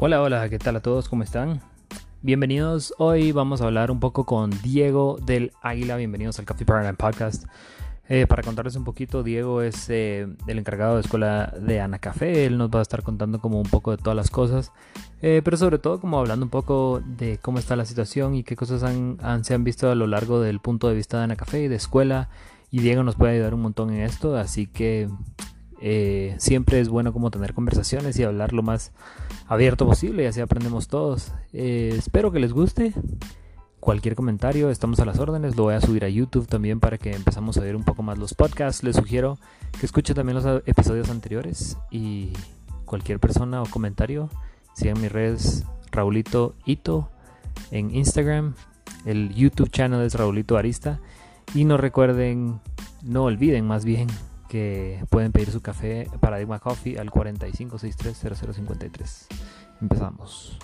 Hola, hola, ¿qué tal a todos? ¿Cómo están? Bienvenidos. Hoy vamos a hablar un poco con Diego del Águila. Bienvenidos al Coffee Paradigm Podcast. Eh, para contarles un poquito, Diego es eh, el encargado de escuela de Ana Café. Él nos va a estar contando como un poco de todas las cosas, eh, pero sobre todo como hablando un poco de cómo está la situación y qué cosas se han visto a lo largo del punto de vista de Ana Café y de escuela. Y Diego nos puede ayudar un montón en esto, así que siempre es bueno como tener conversaciones y hablar lo más abierto posible y así aprendemos todos. espero que les guste cualquier comentario, estamos a las órdenes. Lo voy a subir a YouTube también para que empezamos a ver un poco más los podcasts. Les sugiero que escuchen también los episodios anteriores y cualquier persona o comentario, sigan mis redes Raulito Ito en Instagram. El YouTube channel es Raulito Arista. Y no recuerden, no olviden más bien que pueden pedir su café Paradigma Coffee al 45630053. Empezamos.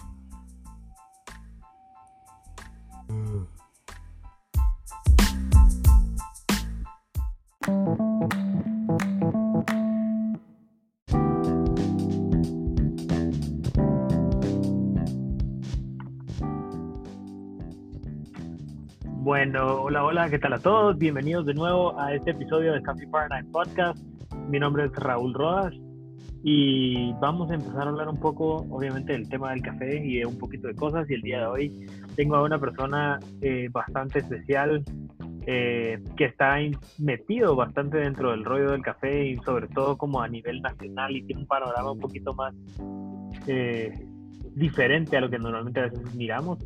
Bueno, hola, hola, ¿qué tal a todos? Bienvenidos de nuevo a este episodio de Coffee Paradigm Podcast. Mi nombre es Raúl Rodas y vamos a empezar a hablar un poco, obviamente, del tema del café y de un poquito de cosas. Y el día de hoy tengo a una persona eh, bastante especial eh, que está metido bastante dentro del rollo del café y sobre todo como a nivel nacional y tiene un panorama un poquito más eh, diferente a lo que normalmente a veces miramos.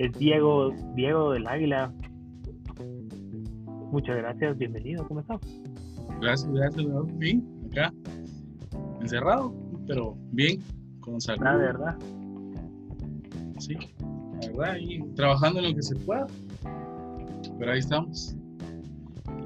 Es Diego, Diego del Águila. Muchas gracias, bienvenido, ¿cómo estás? Gracias, gracias, bien, acá encerrado, pero bien, con salud. La verdad. Sí, la verdad, y trabajando en lo que se pueda. Pero ahí estamos.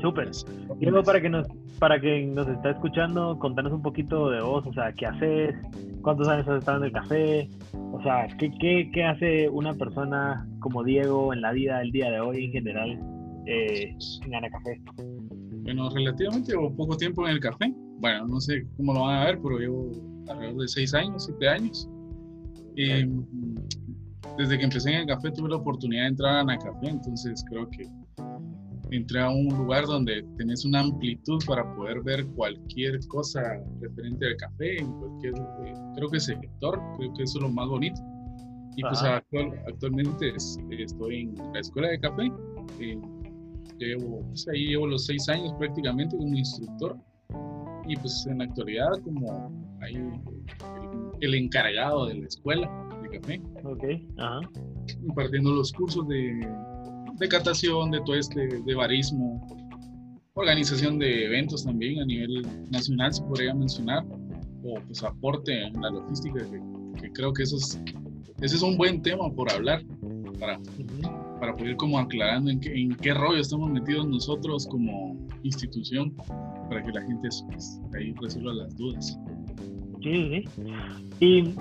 Súper. Diego, para que nos para que nos está escuchando, contanos un poquito de vos, o sea, ¿qué haces? ¿Cuántos años has estado en el café? O sea, ¿qué, qué, qué hace una persona como Diego en la vida del día de hoy en general eh, en Ana Café? Bueno, relativamente llevo poco tiempo en el café bueno, no sé cómo lo van a ver, pero llevo alrededor de seis años, siete años. Y desde que empecé en el café tuve la oportunidad de entrar a Ana Café, entonces creo que entré a un lugar donde tenés una amplitud para poder ver cualquier cosa referente al café, en cualquier, eh, creo que sector, creo que eso es lo más bonito. Y pues actualmente estoy en la escuela de café, eh, llevo, pues ahí llevo los seis años prácticamente como instructor y pues en la actualidad como hay el, encargado de la escuela de café. Ok, ajá. Impartiendo los cursos de, de catación, de todo este, de barismo, organización de eventos también a nivel nacional, se podría mencionar, o pues aporte en la logística, que, creo que eso es, ese es un buen tema por hablar, para, para poder como aclarando en qué, en qué rollo estamos metidos nosotros como institución para que la gente pues, ahí resuelva las dudas. Sí, sí. Y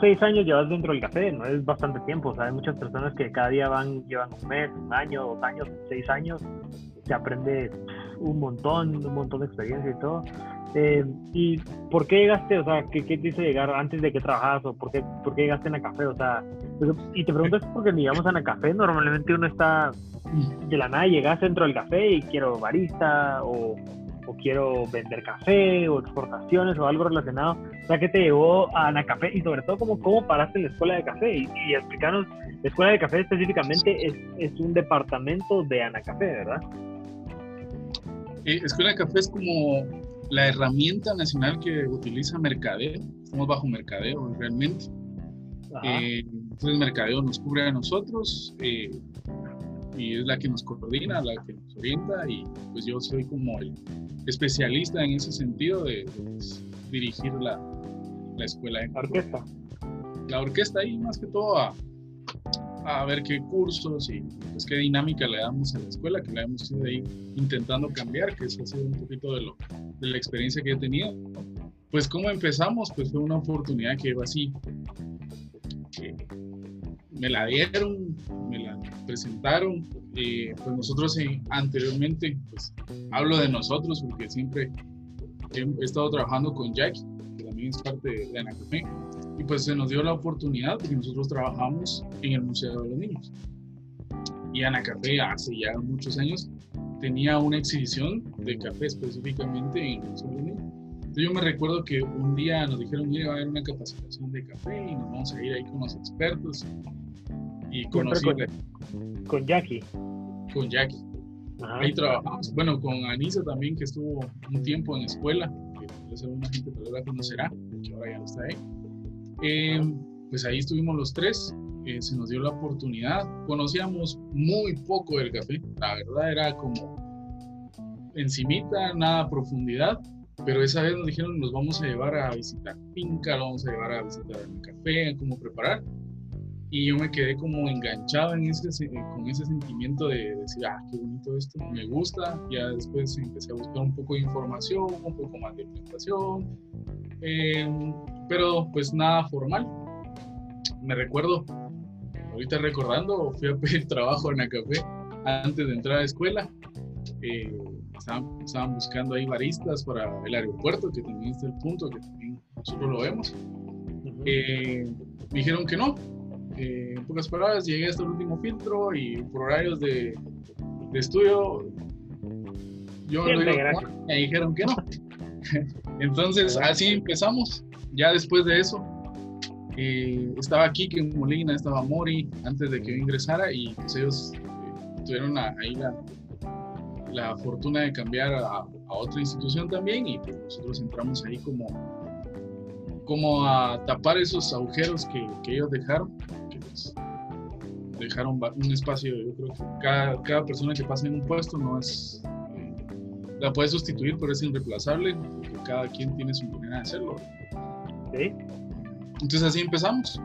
seis años llevas dentro del café, no es bastante tiempo. O sea, hay muchas personas que cada día van, llevan un mes, un año, dos años, seis años. Se aprende un montón, un montón de experiencia y todo. Eh, ¿Y por qué llegaste? O sea, ¿qué, qué te hizo llegar antes de que trabajabas? ¿O por qué, por qué llegaste en la café? O sea, pues, y te pregunto es porque, digamos, en la café normalmente uno está de la nada, llegas dentro del café y quiero barista o o quiero vender café o exportaciones o algo relacionado. O sea, ¿qué te llevó a Ana Café y sobre todo cómo, cómo paraste en la escuela de café? Y, y explicarnos, la escuela de café específicamente es, es un departamento de Ana Café, ¿verdad? Eh, escuela de café es como la herramienta nacional que utiliza Mercadeo. Estamos bajo Mercadeo realmente. Eh, entonces Mercadeo nos cubre a nosotros. Eh, y es la que nos coordina, la que nos orienta y pues yo soy como el especialista en ese sentido de, pues, dirigir la, la, escuela de la orquesta. La orquesta ahí más que todo a, a ver qué cursos y pues qué dinámica le damos a la escuela, que la hemos ido ahí intentando cambiar, que eso ha sido un poquito de, lo, de la experiencia que he tenido. Pues cómo empezamos, pues fue una oportunidad que iba así, me la dieron, me la presentaron. pues nosotros anteriormente, pues hablo de nosotros porque siempre he, estado trabajando con Jackie, que también es parte de, Ana Café. Y pues se nos dio la oportunidad porque nosotros trabajamos en el Museo de los Niños. Y Ana Café hace ya muchos años tenía una exhibición de café específicamente en el Museo de los Niños. Entonces yo me recuerdo que un día nos dijeron, mire, va a haber una capacitación de café y nos vamos a ir ahí con los expertos. Y conocí con, con Jackie. Con Jackie. Ahí trabajamos. Bueno, con Anisa también, que estuvo un tiempo en escuela, que tal alguna gente tal la conocerá, que ahora ya no está ahí. Eh, pues ahí estuvimos los tres, eh, se nos dio la oportunidad. Conocíamos muy poco del café, la verdad era como encimita, nada profundidad, pero esa vez nos dijeron nos vamos a llevar a visitar finca, lo vamos a llevar a visitar el café, cómo preparar y yo me quedé como enganchado en ese, con ese sentimiento de decir, ah, qué bonito esto, me gusta. Ya después empecé a buscar un poco de información, un poco más de presentación, em, pero pues nada formal. Me recuerdo, ahorita recordando, fui a pedir trabajo en la café antes de entrar a la escuela. Eh, estaban, buscando ahí baristas para el aeropuerto, que también está el punto, que también nosotros lo vemos. Eh, me dijeron que no, eh, en pocas palabras, llegué hasta el último filtro y por horarios de, de estudio, yo me dijeron que no. Entonces, así empezamos. Ya después de eso, eh, estaba Kike en Molina, estaba Mori antes de que yo ingresara y pues ellos eh, tuvieron ahí la, la, fortuna de cambiar a, a, otra institución también y pues nosotros entramos ahí como, como a tapar esos agujeros que, que ellos dejaron dejaron un espacio, yo creo que cada, cada persona que pasa en un puesto no es, eh, la puede sustituir, pero es irreemplazable, porque cada quien tiene su manera de hacerlo. ¿Sí? Entonces así empezamos.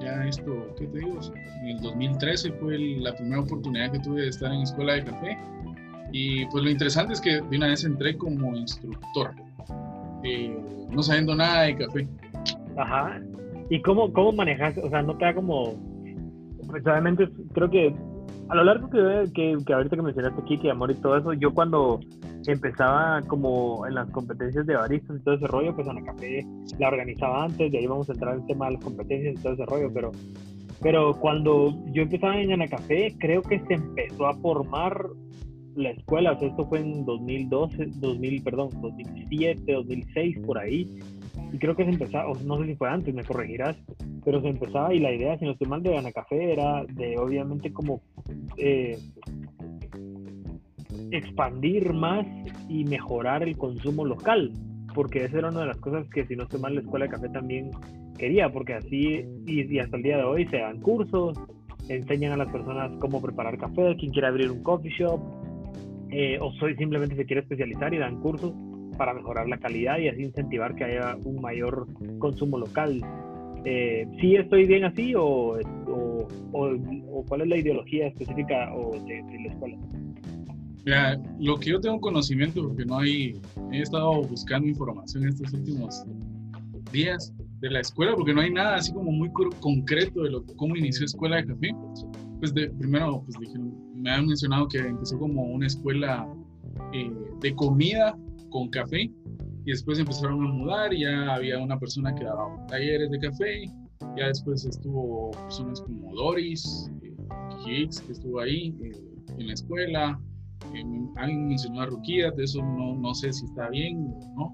Ya esto, ¿qué te digo? En el 2013 fue la primera oportunidad que tuve de estar en escuela de café. Y pues lo interesante es que de una vez entré como instructor, eh, no sabiendo nada de café. Ajá. ¿Y cómo, cómo manejas? O sea, ¿no te da como precisamente creo que a lo largo que, que, ahorita que mencionaste que amor y todo eso, yo cuando empezaba como en las competencias de baristas y todo ese rollo, pues Ana Café la organizaba antes, de ahí vamos a entrar en el tema de las competencias y todo ese rollo, pero, pero cuando yo empezaba en Ana Café, creo que se empezó a formar la escuela, o sea, esto fue en 2012, 2000, perdón, 2007, 2006, por ahí, y creo que se empezaba, o no sé si fue antes, me corregirás, pero se empezaba y la idea, si no estoy mal, de Ana Café era de obviamente como eh, expandir más y mejorar el consumo local, porque esa era una de las cosas que si no estoy mal la escuela de café también quería, porque así y, hasta el día de hoy se dan cursos, enseñan a las personas cómo preparar café, quien quiere abrir un coffee shop, eh, o soy simplemente se quiere especializar y dan cursos para mejorar la calidad y así incentivar que haya un mayor consumo local. Eh, ¿Sí estoy bien así o, o, cuál es la ideología específica o de, la escuela? Lo que yo tengo conocimiento, porque no hay, he estado buscando información estos últimos días de la escuela, porque no hay nada así como muy concreto de lo, cómo inició Escuela de Café. Pues de, primero, pues me han mencionado que empezó como una escuela eh, de comida con café y después empezaron a mudar ya había una persona que daba talleres de café, ya después estuvo personas como Doris, eh, que estuvo ahí eh, en la escuela, eh, han mencionado a Ruquía, de eso no, no, sé si está bien no.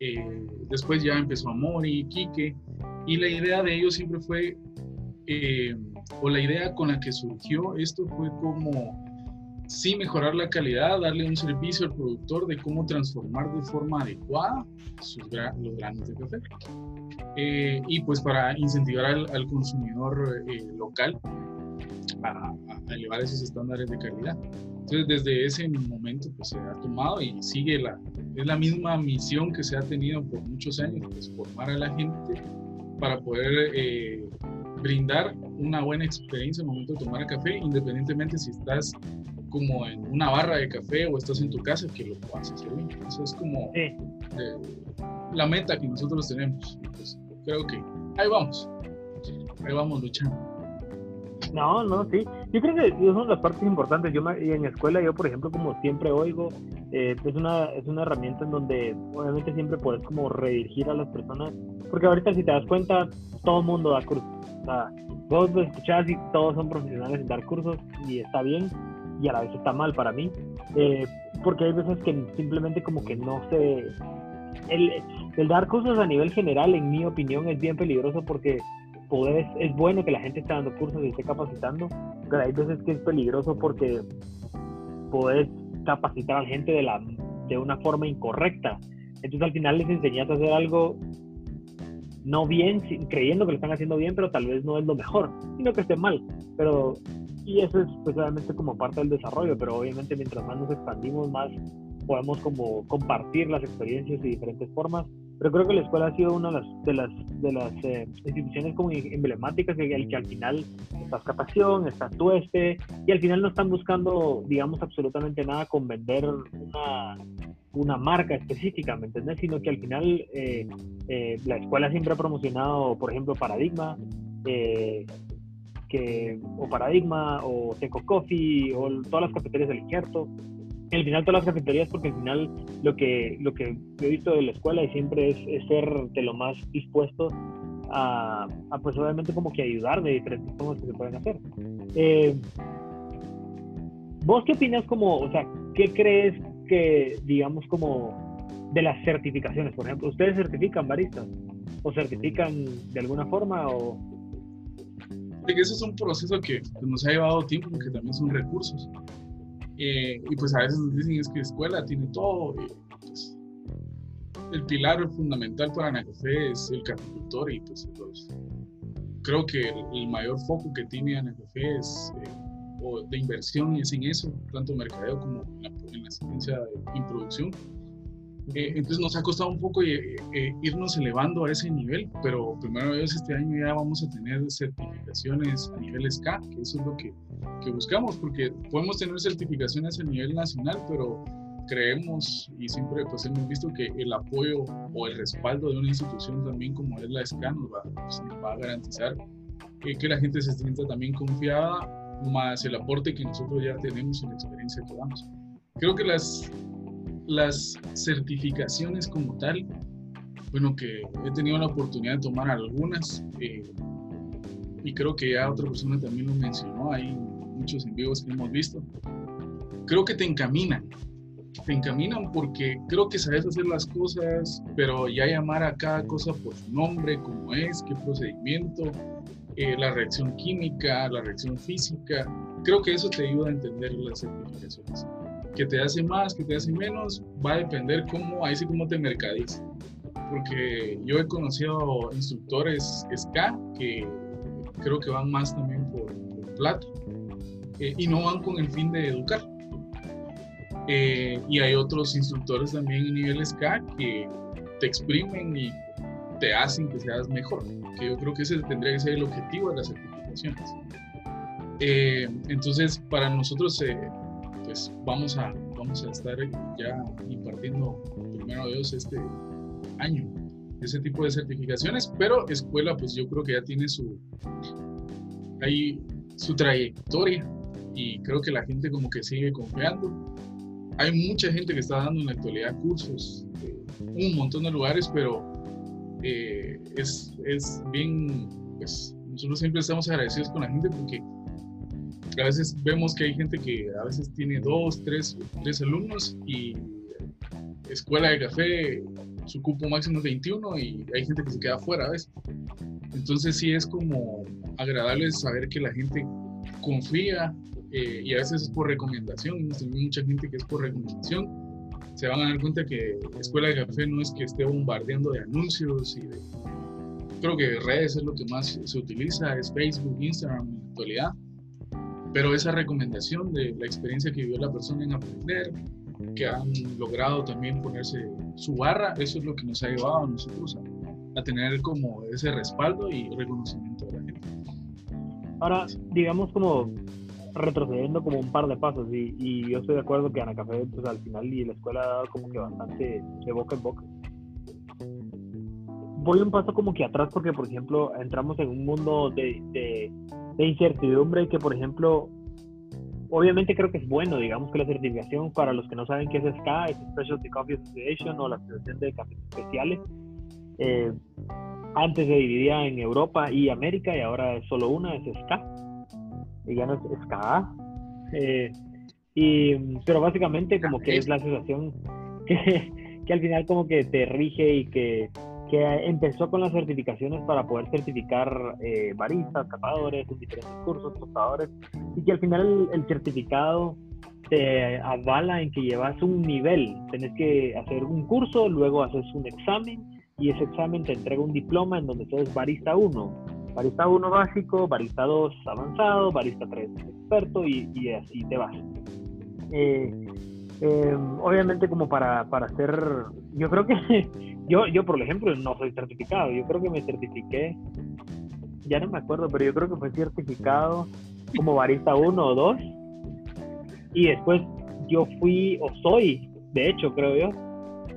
Eh, después ya empezó Amori, Quique, y la idea de ellos siempre fue, o la idea con la que surgió esto fue como sí mejorar la calidad, darle un servicio al productor de cómo transformar de forma adecuada sus los granos de café. Eh, y pues para incentivar al, consumidor eh, local a, elevar esos estándares de calidad. Entonces desde ese momento pues se ha tomado y sigue la, es la misma misión que se ha tenido por muchos años, pues formar a la gente para poder eh, brindar una buena experiencia en el momento de tomar el café, independientemente si estás como en una barra de café o estás en tu casa, que lo puedas hacer bien. Eso es como la meta que nosotros tenemos. Pues creo que ahí vamos, ahí vamos luchando. No, no, sí. Yo creo que son las partes importantes. Yo en escuela, yo por ejemplo, como siempre oigo, eh, es, una, es una herramienta en donde obviamente siempre puedes como redirigir a las personas. Porque ahorita si te das cuenta, todo el mundo da cursos. O sea, vos lo escuchás y todos son profesionales en dar cursos y está bien y a la vez está mal para mí. Eh, porque hay veces que simplemente como que no se... El, dar cursos a nivel general, en mi opinión, es bien peligroso porque es bueno que la gente esté dando cursos y esté capacitando, pero hay veces que es peligroso porque puedes capacitar a la gente de, la, de una forma incorrecta. Entonces al final les enseñas a hacer algo no bien, creyendo que lo están haciendo bien, pero tal vez no es lo mejor, sino que esté mal. Pero, y eso es pues obviamente como parte del desarrollo, pero obviamente mientras más nos expandimos, más podemos como compartir las experiencias de diferentes formas pero creo que la escuela ha sido una de las, de las, eh, instituciones como emblemáticas en el que al final está Escapación, está Tueste, y al final no están buscando, digamos, absolutamente nada con vender una, una marca específica, ¿me entiendes? Sino que al final eh, eh, la escuela siempre ha promocionado, por ejemplo, Paradigma, que, o Paradigma, o Teco Coffee, o todas las cafeterías del injerto al final todas las cafeterías porque al final lo que lo que he visto de la escuela y siempre es, ser de lo más dispuesto a, pues obviamente como que ayudar de diferentes formas que se pueden hacer. Eh, vos qué opinas como o sea qué crees que digamos como de las certificaciones por ejemplo ustedes certifican baristas o certifican de alguna forma o ese es un proceso que nos ha llevado tiempo porque también son recursos eh, y pues a veces nos dicen es que la escuela tiene todo. Pues, el pilar fundamental para Anacafé es el caficultor y pues creo que el, mayor foco que tiene Anacafé es eh, de inversión es en eso, tanto mercadeo como en la, en asistencia de, en producción. Eh, entonces nos ha costado un poco irnos elevando a ese nivel, pero primero vez este año ya vamos a tener certificaciones a nivel SCA, que eso es lo que que buscamos, porque podemos tener certificaciones a nivel nacional, pero creemos y siempre pues hemos visto que el apoyo o el respaldo de una institución también como es la SCAN nos va, pues, va a garantizar que la gente se sienta también confiada, más el aporte que nosotros ya tenemos en la experiencia que damos. Creo que las, las certificaciones como tal, bueno, que he tenido la oportunidad de tomar algunas, eh, y creo que ya otra persona también lo mencionó, ahí muchos en vivos que hemos visto, creo que te encaminan. Te encaminan porque creo que sabes hacer las cosas, pero ya llamar a cada cosa por su nombre, cómo es, qué procedimiento, eh, la reacción química, la reacción física, creo que eso te ayuda a entender las certificaciones. Que te hace más, que te hace menos, va a depender cómo, ahí sí cómo te mercadices. Porque yo he conocido instructores SK que creo que van más también por, por plato eh, y no van con el fin de educar. Eh, y hay otros instructores también en niveles K que te exprimen y te hacen que seas mejor, que yo creo que ese tendría que ser el objetivo de las certificaciones. Eh, entonces, para nosotros, pues vamos a, vamos a estar ya impartiendo primero Dios este año ese tipo de certificaciones, pero escuela, pues yo creo que ya tiene su, ahí, su trayectoria y creo que la gente como que sigue confiando. Hay mucha gente que está dando en la actualidad cursos, en un montón de lugares, pero eh, es, es bien, pues nosotros siempre estamos agradecidos con la gente porque a veces vemos que hay gente que a veces tiene dos, tres, tres alumnos y escuela de café, su cupo máximo es 21 y hay gente que se queda afuera a veces. Entonces sí es como agradable saber que la gente confía eh, y a veces es por recomendación, hemos tenido mucha gente que es por recomendación, se van a dar cuenta que Escuela de Café no es que esté bombardeando de anuncios y de... Creo que redes es lo que más se utiliza, es Facebook, Instagram en la actualidad, pero esa recomendación de la experiencia que vivió la persona en aprender, que han logrado también ponerse su barra, eso es lo que nos ha llevado a nosotros a, a tener como ese respaldo y reconocimiento de la gente. Ahora, digamos como retrocediendo como un par de pasos y, y yo estoy de acuerdo que Ana Café pues al final y la escuela ha dado como que bastante de boca en boca. Voy un paso como que atrás porque por ejemplo entramos en un mundo de, de, de incertidumbre que, por ejemplo, obviamente creo que es bueno, digamos que la certificación, para los que no saben qué es SCA, es Specialty Coffee Association o la Asociación de Cafés Especiales. Eh, antes se dividía en Europa y América y ahora es solo una, es SCA. Y ya no es SCA. Eh, y, pero básicamente como que es la asociación que, que al final como que te rige y que que empezó con las certificaciones para poder certificar eh, baristas, catadores en diferentes cursos, tostadores, y que al final el, certificado te avala en que llevas un nivel. Tenés que hacer un curso, luego haces un examen y ese examen te entrega un diploma en donde sos barista 1, barista 1 básico, barista 2 avanzado, barista 3 experto y, y así te vas. Eh, eh, obviamente como para, para hacer, yo creo que yo, yo por ejemplo no soy certificado, yo creo que me certifiqué, ya no me acuerdo, pero yo creo que fue certificado como barista 1 o 2 y después yo fui o soy, de hecho creo yo,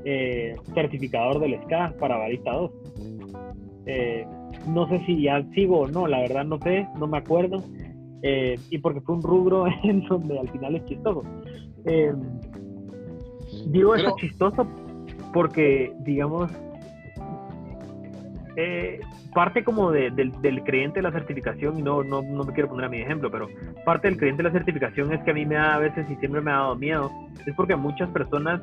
eh, certificador del SCA para barista 2. Eh, no sé si ya sigo o no, la verdad no sé, no me acuerdo. y porque fue un rubro en donde al final es chistoso. Digo eso chistoso porque, digamos, eh, parte como del, creyente de la certificación, y no, no, no me quiero poner a mi ejemplo, pero parte del creyente de la certificación es que a mí me da a veces y siempre me ha dado miedo, es porque a muchas personas,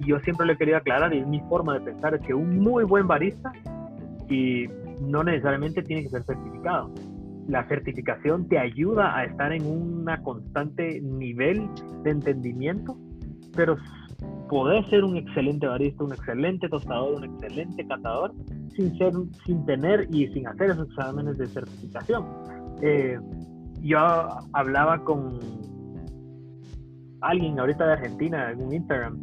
y yo siempre le he querido aclarar, y es mi forma de pensar, es que un muy buen barista, y no necesariamente tiene que ser certificado. La certificación te ayuda a estar en un constante nivel de entendimiento, pero podés ser un excelente barista, un excelente tostador, un excelente catador, sin, ser, sin tener y sin hacer esos exámenes de certificación. Eh, yo hablaba con alguien ahorita de Argentina en un Instagram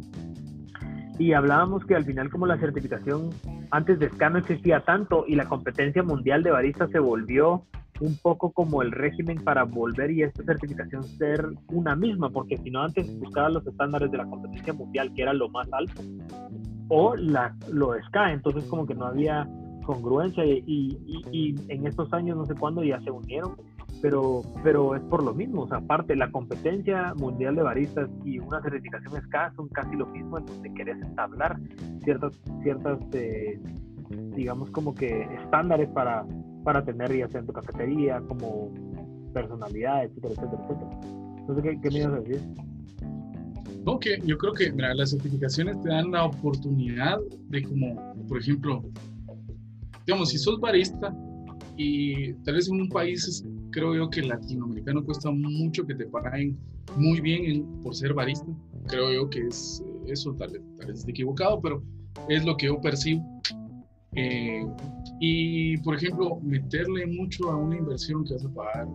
y hablábamos que al final como la certificación antes de SCA no existía tanto y la competencia mundial de baristas se volvió un poco como el régimen para volver y esta certificación ser una misma, porque si no antes buscaba los estándares de la competencia mundial, que era lo más alto, o la, lo SCA, entonces como que no había congruencia y, y, en estos años, no sé cuándo, ya se unieron, pero, pero es por lo mismo, o sea, aparte la competencia mundial de baristas y una certificación SCA son casi lo mismo en donde querés entablar ciertas, ciertas eh, digamos como que estándares para para tener ya sea en tu cafetería, como personalidad, etcétera, etcétera, etcétera. Entonces, ¿qué, qué me ibas a decir? No, que yo creo que mira, las certificaciones te dan la oportunidad de como, por ejemplo, digamos, si sos barista y tal vez en un país, creo yo que latinoamericano cuesta mucho que te paguen muy bien por ser barista. Creo yo que es eso, tal vez, tal vez esté equivocado, pero es lo que yo percibo. Eh, y, por ejemplo, meterle mucho a una inversión que vas a pagar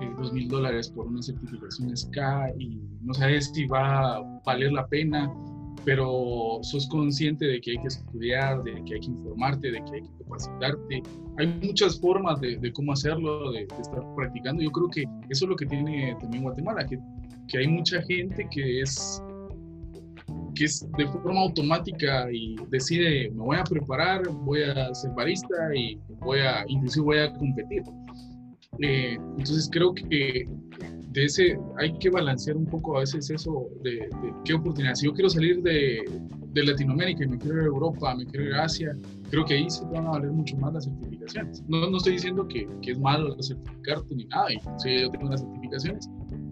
eh, dos mil dólares por una certificación SK y no sabes si va a valer la pena, pero sos consciente de que hay que estudiar, de que hay que informarte, de que hay que capacitarte. Hay muchas formas de, de cómo hacerlo, de, de, estar practicando. Yo creo que eso es lo que tiene también Guatemala, que, que hay mucha gente que es que es de forma automática y decide, me voy a preparar, voy a ser barista y voy a, inclusive voy a competir. Eh, entonces creo que de ese hay que balancear un poco a veces eso de, qué oportunidades. Si yo quiero salir de, de, Latinoamérica y me quiero ir a Europa, me quiero ir a Asia, creo que ahí se van a valer mucho más las certificaciones. No, no estoy diciendo que, que, es malo certificarte ni nada, y, sí, yo tengo las certificaciones,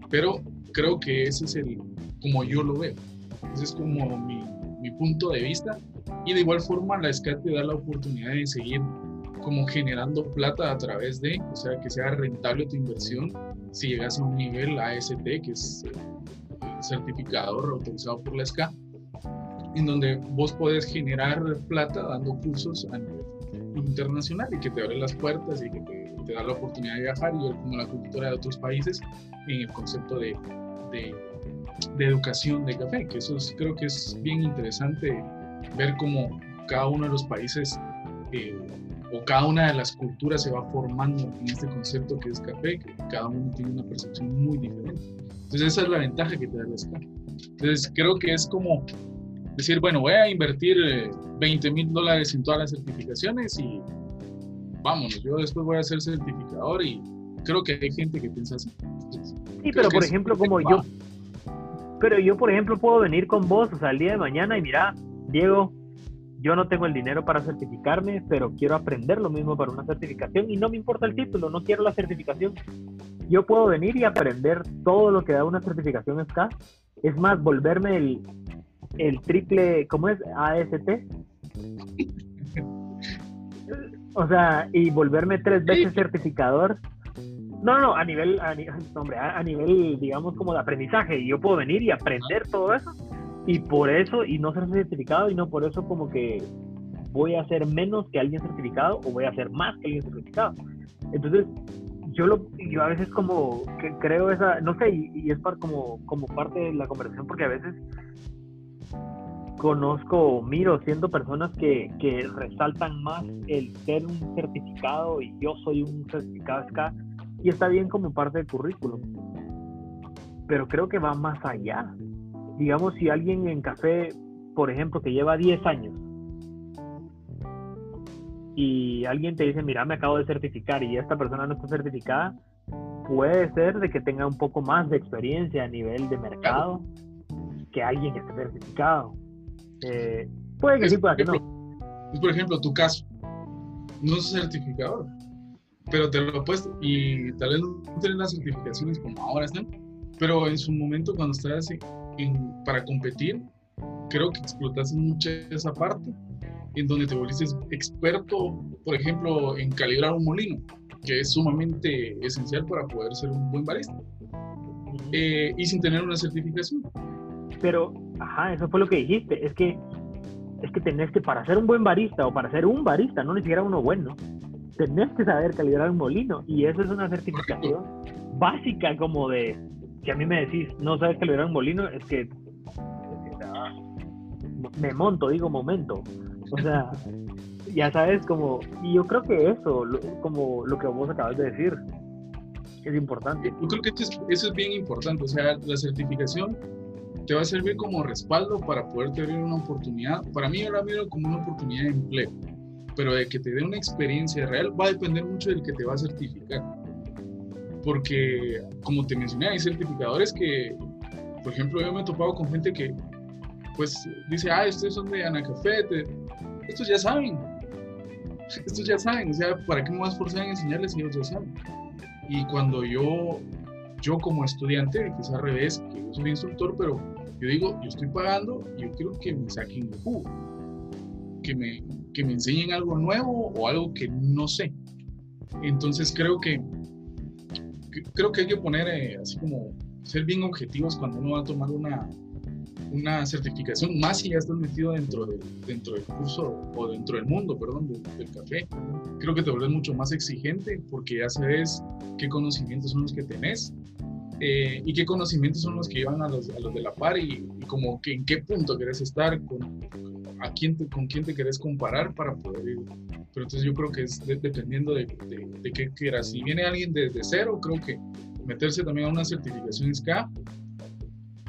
pero creo que ese es el, como yo lo veo. Ese es como mi, mi punto de vista. Y de igual forma la SCAT te da la oportunidad de seguir como generando plata a través de, o sea, que sea rentable tu inversión si llegas a un nivel AST, que es eh, certificador autorizado por la SCA, en donde vos podés generar plata dando cursos a nivel internacional y que te abre las puertas y que te, te da la oportunidad de viajar y ver como la cultura de otros países en el concepto de, de de educación de café, que eso creo que es bien interesante ver cómo cada uno de los países eh, o cada una de las culturas se va formando en este concepto que es café, que cada uno tiene una percepción muy diferente. Entonces esa es la ventaja que te da la escala. Entonces creo que es como decir, bueno, voy a invertir 20 eh, mil dólares en todas las certificaciones y vámonos, yo después voy a ser certificador y creo que hay gente que piensa así. sí, pero por ejemplo, como yo, pero yo, por ejemplo, puedo venir con vos, o sea, el día de mañana y mira, Diego, yo no tengo el dinero para certificarme, pero quiero aprender lo mismo para una certificación y no me importa el título, no quiero la certificación. Yo puedo venir y aprender todo lo que da una certificación SCA. Es más, volverme el, el triple, ¿cómo es? AST. O sea, y volverme tres veces certificador. No, no, a nivel, a, hombre, a, nivel, digamos, como de aprendizaje. Yo puedo venir y aprender todo eso. Y por eso, y no ser certificado, y no por eso como que voy a hacer menos que alguien certificado o voy a hacer más que alguien certificado. Entonces, yo lo yo a veces como que creo esa, no sé, y, es como, como parte de la conversación porque a veces conozco, miro, siendo personas que, que resaltan más el ser un certificado y yo soy un certificado SCA y está bien como parte del currículum. Pero creo que va más allá. Digamos, si alguien en café, por ejemplo, que lleva 10 años y alguien te dice, mira, me acabo de certificar y esta persona no está certificada, puede ser de que tenga un poco más de experiencia a nivel de mercado que alguien que esté certificado. Eh, puede que sí, puede que no. Es por ejemplo tu caso. No es certificador, pero te lo puesto y tal vez no tienes las certificaciones como ahora están, pero en su momento cuando estabas en, para competir, creo que explotaste mucho esa parte en donde te volviste experto, por ejemplo, en calibrar un molino, que es sumamente esencial para poder ser un buen barista, eh, y sin tener una certificación. Pero, ajá, eso fue lo que dijiste, es que es que tenés que, para ser un buen barista o para ser un barista, no ni siquiera uno bueno, tenés que saber calibrar un molino, y eso es una certificación básica como de, si a mí me decís, no sabes calibrar un molino, es que me monto, digo momento. O sea, ya sabes, como, y yo creo que eso, como lo que vos acabas de decir, es importante. Yo creo que eso es, bien importante, o sea, la certificación te va a servir como respaldo para poder tener una oportunidad. Para mí yo la miro como una oportunidad de empleo, pero de que te dé una experiencia real va a depender mucho del que te va a certificar. Porque, como te mencioné, hay certificadores que, por ejemplo, yo me he topado con gente que, pues, dice, ah, ustedes son de Anacafé, estos ya saben. Estos ya saben, o sea, ¿para qué me vas a esforzar en enseñarles si ellos ya saben? Y cuando yo, yo como estudiante, quizás al revés, que yo soy instructor, pero yo digo, yo estoy pagando y yo quiero que me saquen el jugo, que me, que me enseñen algo nuevo o algo que no sé. Entonces creo que, creo que hay que poner eh, así como ser bien objetivos cuando uno va a tomar una, una certificación, más si ya estás metido dentro, de, dentro del curso o dentro del mundo, perdón, del, café. Creo que te vuelves mucho más exigente porque ya sabes qué conocimientos son los que tenés eh, y qué conocimientos son los que llevan a los, a los de la par y, como que en qué punto querés estar, con, a quién con quién te querés comparar para poder ir. Pero entonces yo creo que es dependiendo de, de, qué quieras. Si viene alguien desde cero, creo que meterse también a una certificación SCA,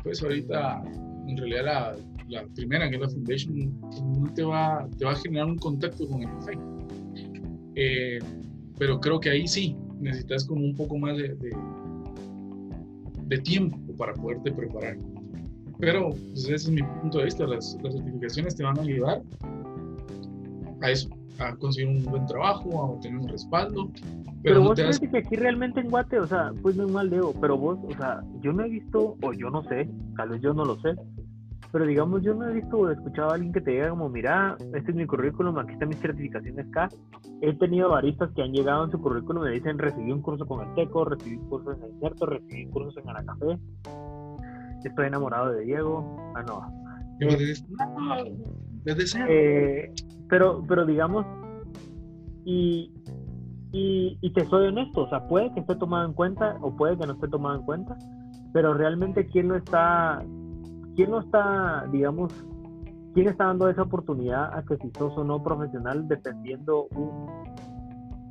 pues ahorita en realidad la, primera, que es la Foundation, no te va, te va a generar un contacto con el café. Eh, pero creo que ahí sí necesitas como un poco más de, de, tiempo para poderte preparar. Pero pues, ese es mi punto de vista, las, las certificaciones te van a ayudar a eso, a conseguir un buen trabajo, a obtener un respaldo. Pero, vos crees que aquí realmente en Guate, o sea, pues no es mal, Leo, pero vos, o sea, yo no he visto, o yo no sé, tal vez yo no lo sé, pero digamos, yo no he visto o escuchado a alguien que te diga como, mira, este es mi currículum, aquí están mis certificaciones acá. He tenido baristas que han llegado en su currículum y me dicen, recibí un curso con el Teco, recibí un curso en el Certo, recibí cursos en Anacafé. Estoy enamorado de Diego. Ah, no. Eh, pero, pero digamos, y, y, y te soy honesto, o sea, puede que esté tomado en cuenta o puede que no esté tomado en cuenta, pero realmente quién no está ¿quién no está, digamos, quién está dando esa oportunidad a que si sos o no profesional dependiendo un,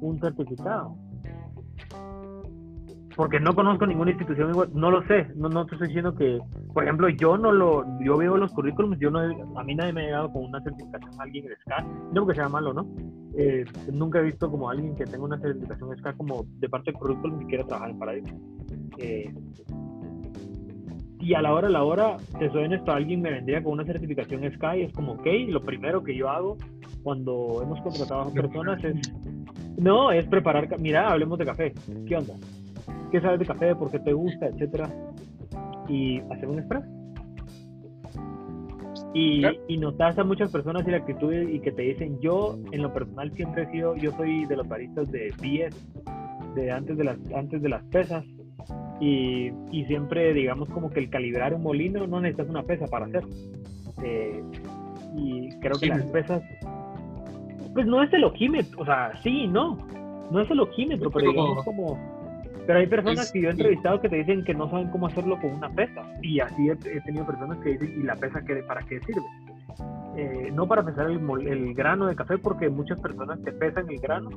un certificado? Porque no conozco ninguna institución igual, no lo sé, no, no te estoy diciendo que, por ejemplo, yo no lo, yo veo los currículums, yo no, a mí nadie me ha llegado con una certificación alguien de SCA, no porque sea malo, ¿no? Eh, nunca he visto como alguien que tenga una certificación SCA como de parte del currículum y quiera trabajar en Paradigma. Eh, y a la hora, a la hora, te soy honesto, alguien me vendría con una certificación Sky, es como, ok, lo primero que yo hago cuando hemos contratado a personas es, no, es preparar, mira, hablemos de café, ¿qué onda? ¿Qué sabes de café? ¿Por qué te gusta? Etcétera. Y hacer un expreso. Y, y notas a muchas personas y la actitud y que te dicen, yo en lo personal siempre he sido, yo soy de los baristas de 10, de antes de las, antes de las pesas, y, y, siempre digamos como que el calibrar un molino no necesitas una pesa para hacer. Eh, y creo que las pesas, pues no es el ojímetro, o sea, sí, no, no es el ojímetro, pero digamos como pero hay personas que yo he entrevistado que te dicen que no saben cómo hacerlo con una pesa. Y así he, tenido personas que dicen, ¿y la pesa qué, para qué sirve? Eh, no para pesar el, el, grano de café, porque muchas personas te pesan el grano,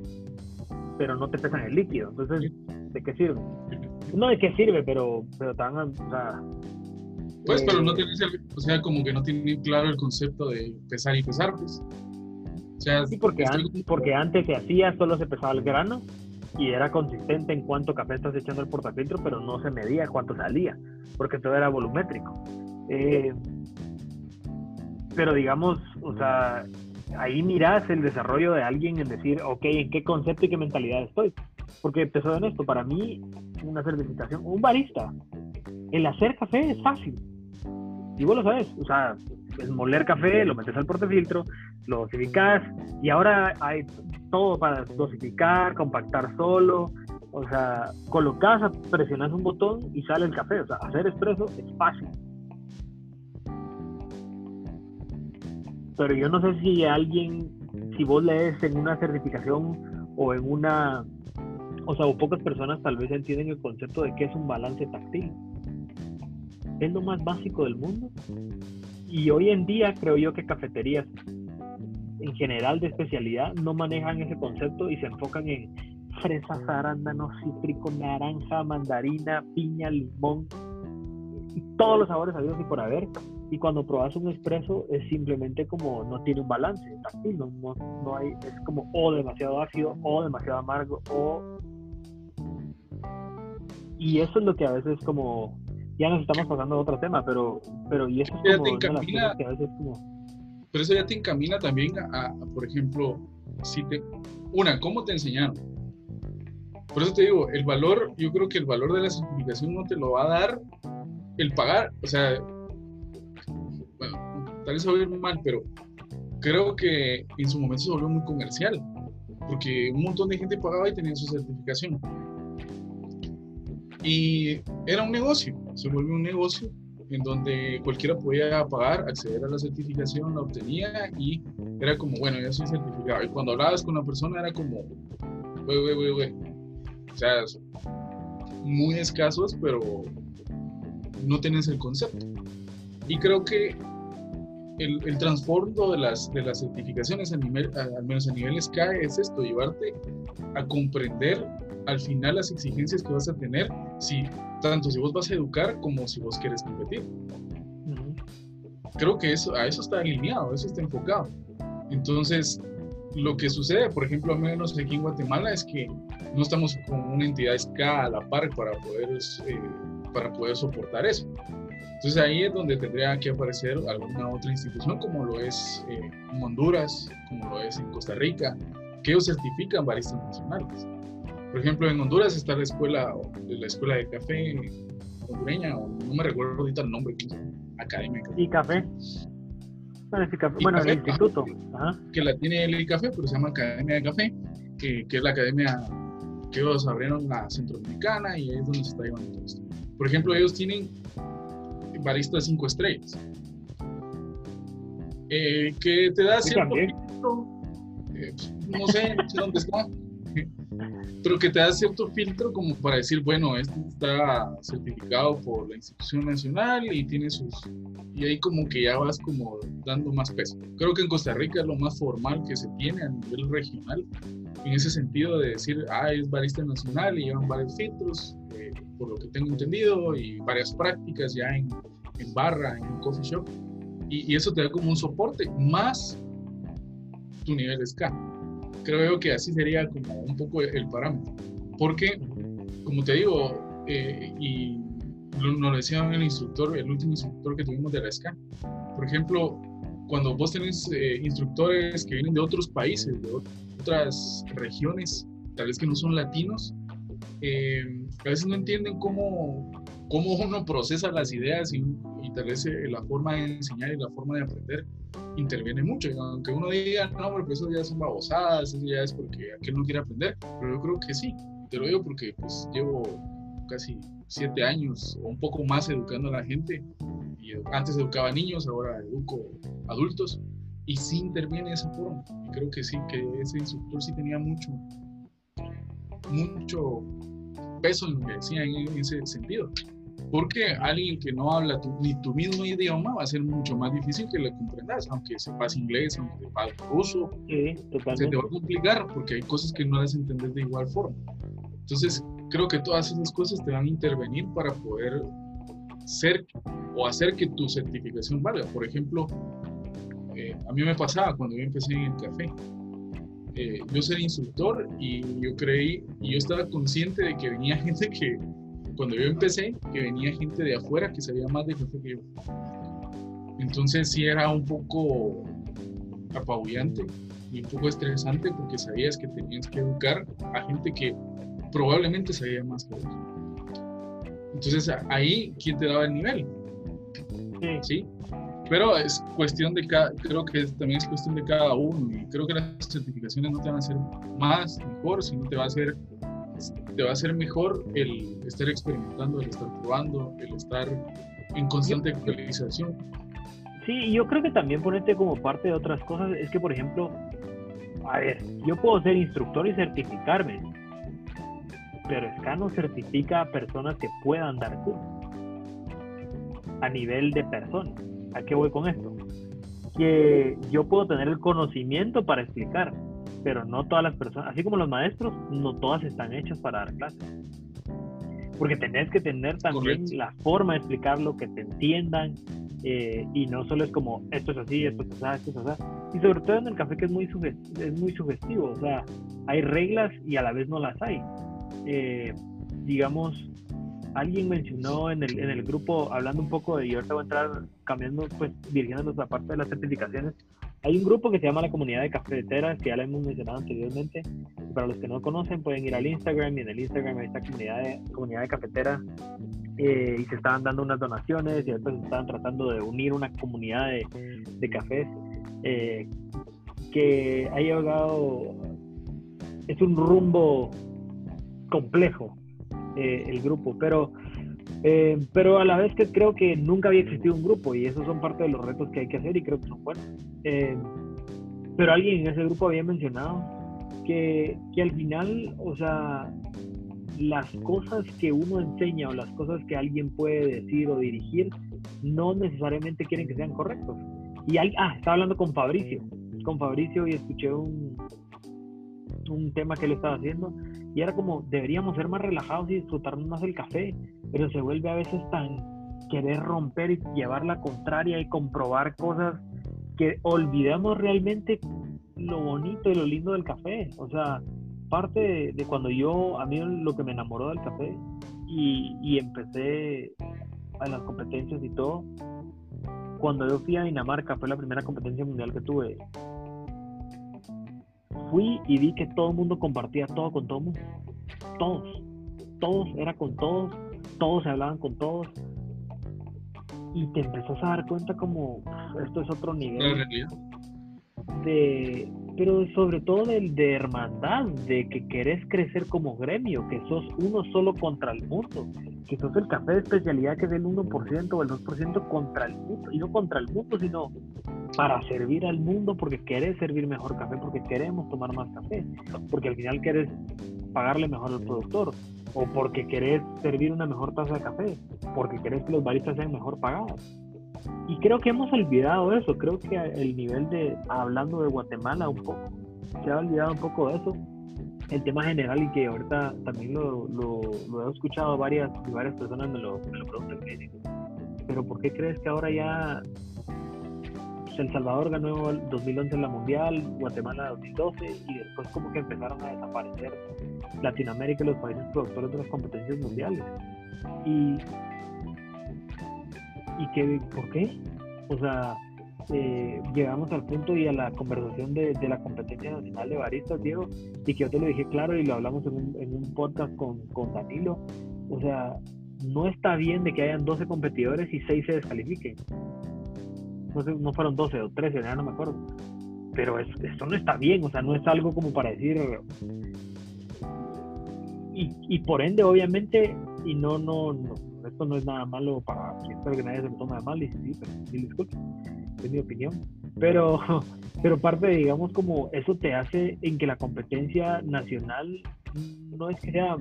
pero no te pesan el líquido. Entonces, ¿de qué sirve? No de qué sirve, pero, pero tan, o sea, pues, pero no eh, tienes, o sea, como que no tiene claro el concepto de pesar y pesar, pues. O sea, sí, porque, porque antes se hacía, solo se pesaba el grano y era consistente en cuánto café estás echando al portafiltro, pero no se medía cuánto salía, porque todo era volumétrico. Eh, pero digamos, o sea, ahí miras el desarrollo de alguien en decir, ok, ¿en qué concepto y qué mentalidad estoy? Porque te soy honesto, para mí, una certificación, un barista, el hacer café es fácil. Y vos lo sabes, o sea, es moler café, lo metes al portafiltro, lo dosificas y ahora hay todo para dosificar, compactar solo. O sea, colocas, presionas un botón y sale el café. O sea, hacer expreso es fácil. Pero yo no sé si alguien, si vos lees en una certificación o en una, o sea, o pocas personas tal vez entienden el concepto de qué es un balance táctil. Es lo más básico del mundo. Y hoy en día creo yo que cafeterías en general de especialidad no manejan ese concepto y se enfocan en fresas, arándanos, cítrico, naranja, mandarina, piña, limón y todos los sabores habidos y por haber. Y cuando probas un espresso es simplemente como no tiene un balance táctil, no, no, hay, es como o demasiado ácido o demasiado amargo o... Y eso es lo que a veces como... Ya nos estamos pasando a otro tema, pero, pero y eso es como una que a veces como pero eso ya te encamina también a, por ejemplo, si te, una, ¿cómo te enseñaron? Por eso te digo, el valor, yo creo que el valor de la certificación no te lo va a dar el pagar, o sea, bueno, tal vez muy mal, pero creo que en su momento se volvió muy comercial, porque un montón de gente pagaba y tenía su certificación. Y era un negocio, se volvió un negocio en donde cualquiera podía pagar, acceder a la certificación, la obtenía y era como, bueno, ya soy certificado. Y cuando hablabas con la persona era como, güey, güey, güey, güey. O sea, muy escasos, pero no tienes el concepto. Y creo que el, el trasfondo de las, de las certificaciones, a nivel, al menos a nivel SCA, es esto, llevarte a comprender al final las exigencias que vas a tener si tanto si vos vas a educar como si vos quieres competir. Creo que eso, a eso está alineado, eso está enfocado. Entonces, lo que sucede, por ejemplo, al menos aquí en Guatemala, es que no estamos con una entidad escala a la par para poder, eh, para poder soportar eso. Entonces ahí es donde tendría que aparecer alguna otra institución, como lo es eh, en Honduras, como lo es en Costa Rica, que ellos certifican baristas nacionales. Por ejemplo, en Honduras está la escuela, la escuela de café hondureña, o no me recuerdo ahorita el nombre, academia. Y café. Bueno, el instituto. Que la tiene el café, pero se llama Academia de Café, que, que es la academia que ellos abrieron la centroamericana y ahí es donde se está llevando todo esto. Por ejemplo, ellos tienen baristas cinco estrellas. Eh, que te da cierto eh, no sé, no sé dónde está pero que te da cierto filtro como para decir, bueno, este está certificado por la institución nacional y tiene sus... Y ahí como que ya vas como dando más peso. Creo que en Costa Rica es lo más formal que se tiene a nivel regional, en ese sentido de decir, ah, es barista nacional y llevan varios filtros, eh, por lo que tengo entendido, y varias prácticas ya en, en barra, en un coffee shop. Y, eso te da como un soporte, más tu nivel SK creo que así sería como un poco el parámetro. Porque, como te digo, eh, y nos decía el instructor, el último instructor que tuvimos de la SCA, por ejemplo, cuando vos tenés eh, instructores que vienen de otros países, de otras regiones, tal vez que no son latinos, eh, a veces no entienden cómo, cómo uno procesa las ideas y, y tal vez la forma de enseñar y la forma de aprender interviene mucho. aunque uno diga, no, porque eso ya son babosadas, eso ya es porque aquel no quiere aprender, pero yo creo que sí. Te lo digo porque pues llevo casi siete años o un poco más educando a la gente. Y antes educaba niños, ahora educo adultos. Y sí interviene esa forma. Y creo que sí, que ese instructor sí tenía mucho, mucho peso en lo que decía en ese sentido. Porque alguien que no habla ni tu mismo idioma va a ser mucho más difícil que lo comprendas, aunque sepas inglés, aunque sepas ruso. Sí, se te va a complicar porque hay cosas que no las entender de igual forma. Entonces, creo que todas esas cosas te van a intervenir para poder ser o hacer que tu certificación valga. Por ejemplo, eh, a mí me pasaba cuando yo empecé en el café. Eh, yo ser instructor y yo creí, y yo estaba consciente de que venía gente que cuando yo empecé, que venía gente de afuera que sabía más de café que yo. Entonces sí era un poco apabullante y un poco estresante porque sabías que tenías que educar a gente que probablemente sabía más que vos. Entonces ahí, ¿quién te daba el nivel? ¿Sí? Pero es cuestión de cada, creo que también es cuestión de cada uno y creo que las certificaciones no te van a hacer más, mejor, sino te va a hacer te va a hacer mejor el estar experimentando, el estar probando, el estar en constante actualización. Sí, yo creo que también ponerte como parte de otras cosas es que, por ejemplo, a ver, yo puedo ser instructor y certificarme, pero SCA no certifica a personas que puedan dar curso a nivel de persona. ¿A qué voy con esto? Que yo puedo tener el conocimiento para explicar, pero no todas las personas, así como los maestros, no todas están hechas para dar clases. Porque tenés que tener también la forma de explicarlo, que te entiendan, eh, y no solo es como esto es así, esto es así, esto es así. Y sobre todo en el café que es muy, es muy sugestivo, o sea, hay reglas y a la vez no las hay. Eh, digamos, alguien mencionó en el, en el grupo, hablando un poco de, y ahorita voy a entrar cambiando, pues dirigiéndonos a la parte de las certificaciones, hay un grupo que se llama la comunidad de cafeteras, que ya lo hemos mencionado anteriormente. Para los que no conocen, pueden ir al Instagram y en el Instagram hay esta comunidad de, comunidad de cafeteras eh, y se estaban dando unas donaciones y después estaban tratando de unir una comunidad de, de cafés eh, que ha llegado, es un rumbo complejo eh, el grupo, pero eh, pero a la vez que creo que nunca había existido un grupo y esos son parte de los retos que hay que hacer y creo que son buenos. Eh, pero alguien en ese grupo había mencionado que, que al final, o sea, las cosas que uno enseña o las cosas que alguien puede decir o dirigir no necesariamente quieren que sean correctos. Y hay, ah, estaba hablando con Fabricio, con Fabricio y escuché un, un tema que él estaba haciendo y era como deberíamos ser más relajados y disfrutar más del café, pero se vuelve a veces tan querer romper y llevar la contraria y comprobar cosas que olvidamos realmente lo bonito y lo lindo del café. O sea, parte de, cuando yo, a mí lo que me enamoró del café y, y empecé a las competencias y todo, cuando yo fui a Dinamarca, fue la primera competencia mundial que tuve, fui y vi que todo el mundo compartía todo con todo el mundo. Todos. Todos, era con todos. Todos se hablaban con todos. Y te empezás a dar cuenta como esto es otro nivel. De, pero sobre todo de, de hermandad, de que querés crecer como gremio, que sos uno solo contra el mundo, que sos el café de especialidad que es el 1% o el 2% contra el mundo, y no contra el mundo, sino para servir al mundo porque querés servir mejor café, porque queremos tomar más café, porque al final querés pagarle mejor al productor, o porque querés servir una mejor taza de café, porque querés que los baristas sean mejor pagados. Y creo que hemos olvidado eso, creo que el nivel de, hablando de Guatemala un poco, se ha olvidado un poco de eso, el tema general y que ahorita también lo, lo, he escuchado varias, varias personas me lo, me lo preguntan, pero ¿por qué crees que ahora ya El Salvador ganó el 2011 en la Mundial, Guatemala 2012 y después como que empezaron a desaparecer Latinoamérica y los países productores de las competencias mundiales? Y, y que, ¿por qué? O sea, eh, llegamos al punto y a la conversación de, de, la competencia nacional de baristas, Diego, y que yo te lo dije claro y lo hablamos en un, en un podcast con, con, Danilo. O sea, no está bien de que hayan 12 competidores y 6 se descalifiquen. No, sé, no fueron 12 o 13, ya no me acuerdo. Pero eso, eso no está bien, o sea, no es algo como para decir. Y, y por ende, obviamente, y no, no, no, esto no es nada malo para. Espero que nadie se lo tome de mal y sí, pero disculpe es mi opinión. Pero, pero parte, digamos, como eso te hace en que la competencia nacional no es que sea,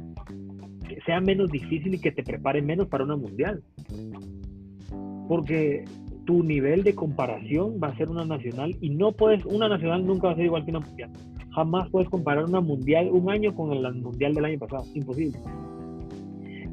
que sea menos difícil y que te prepare menos para una mundial. Porque tu nivel de comparación va a ser una nacional y no puedes, una nacional nunca va a ser igual que una mundial. Jamás puedes comparar una mundial un año con el mundial del año pasado, imposible.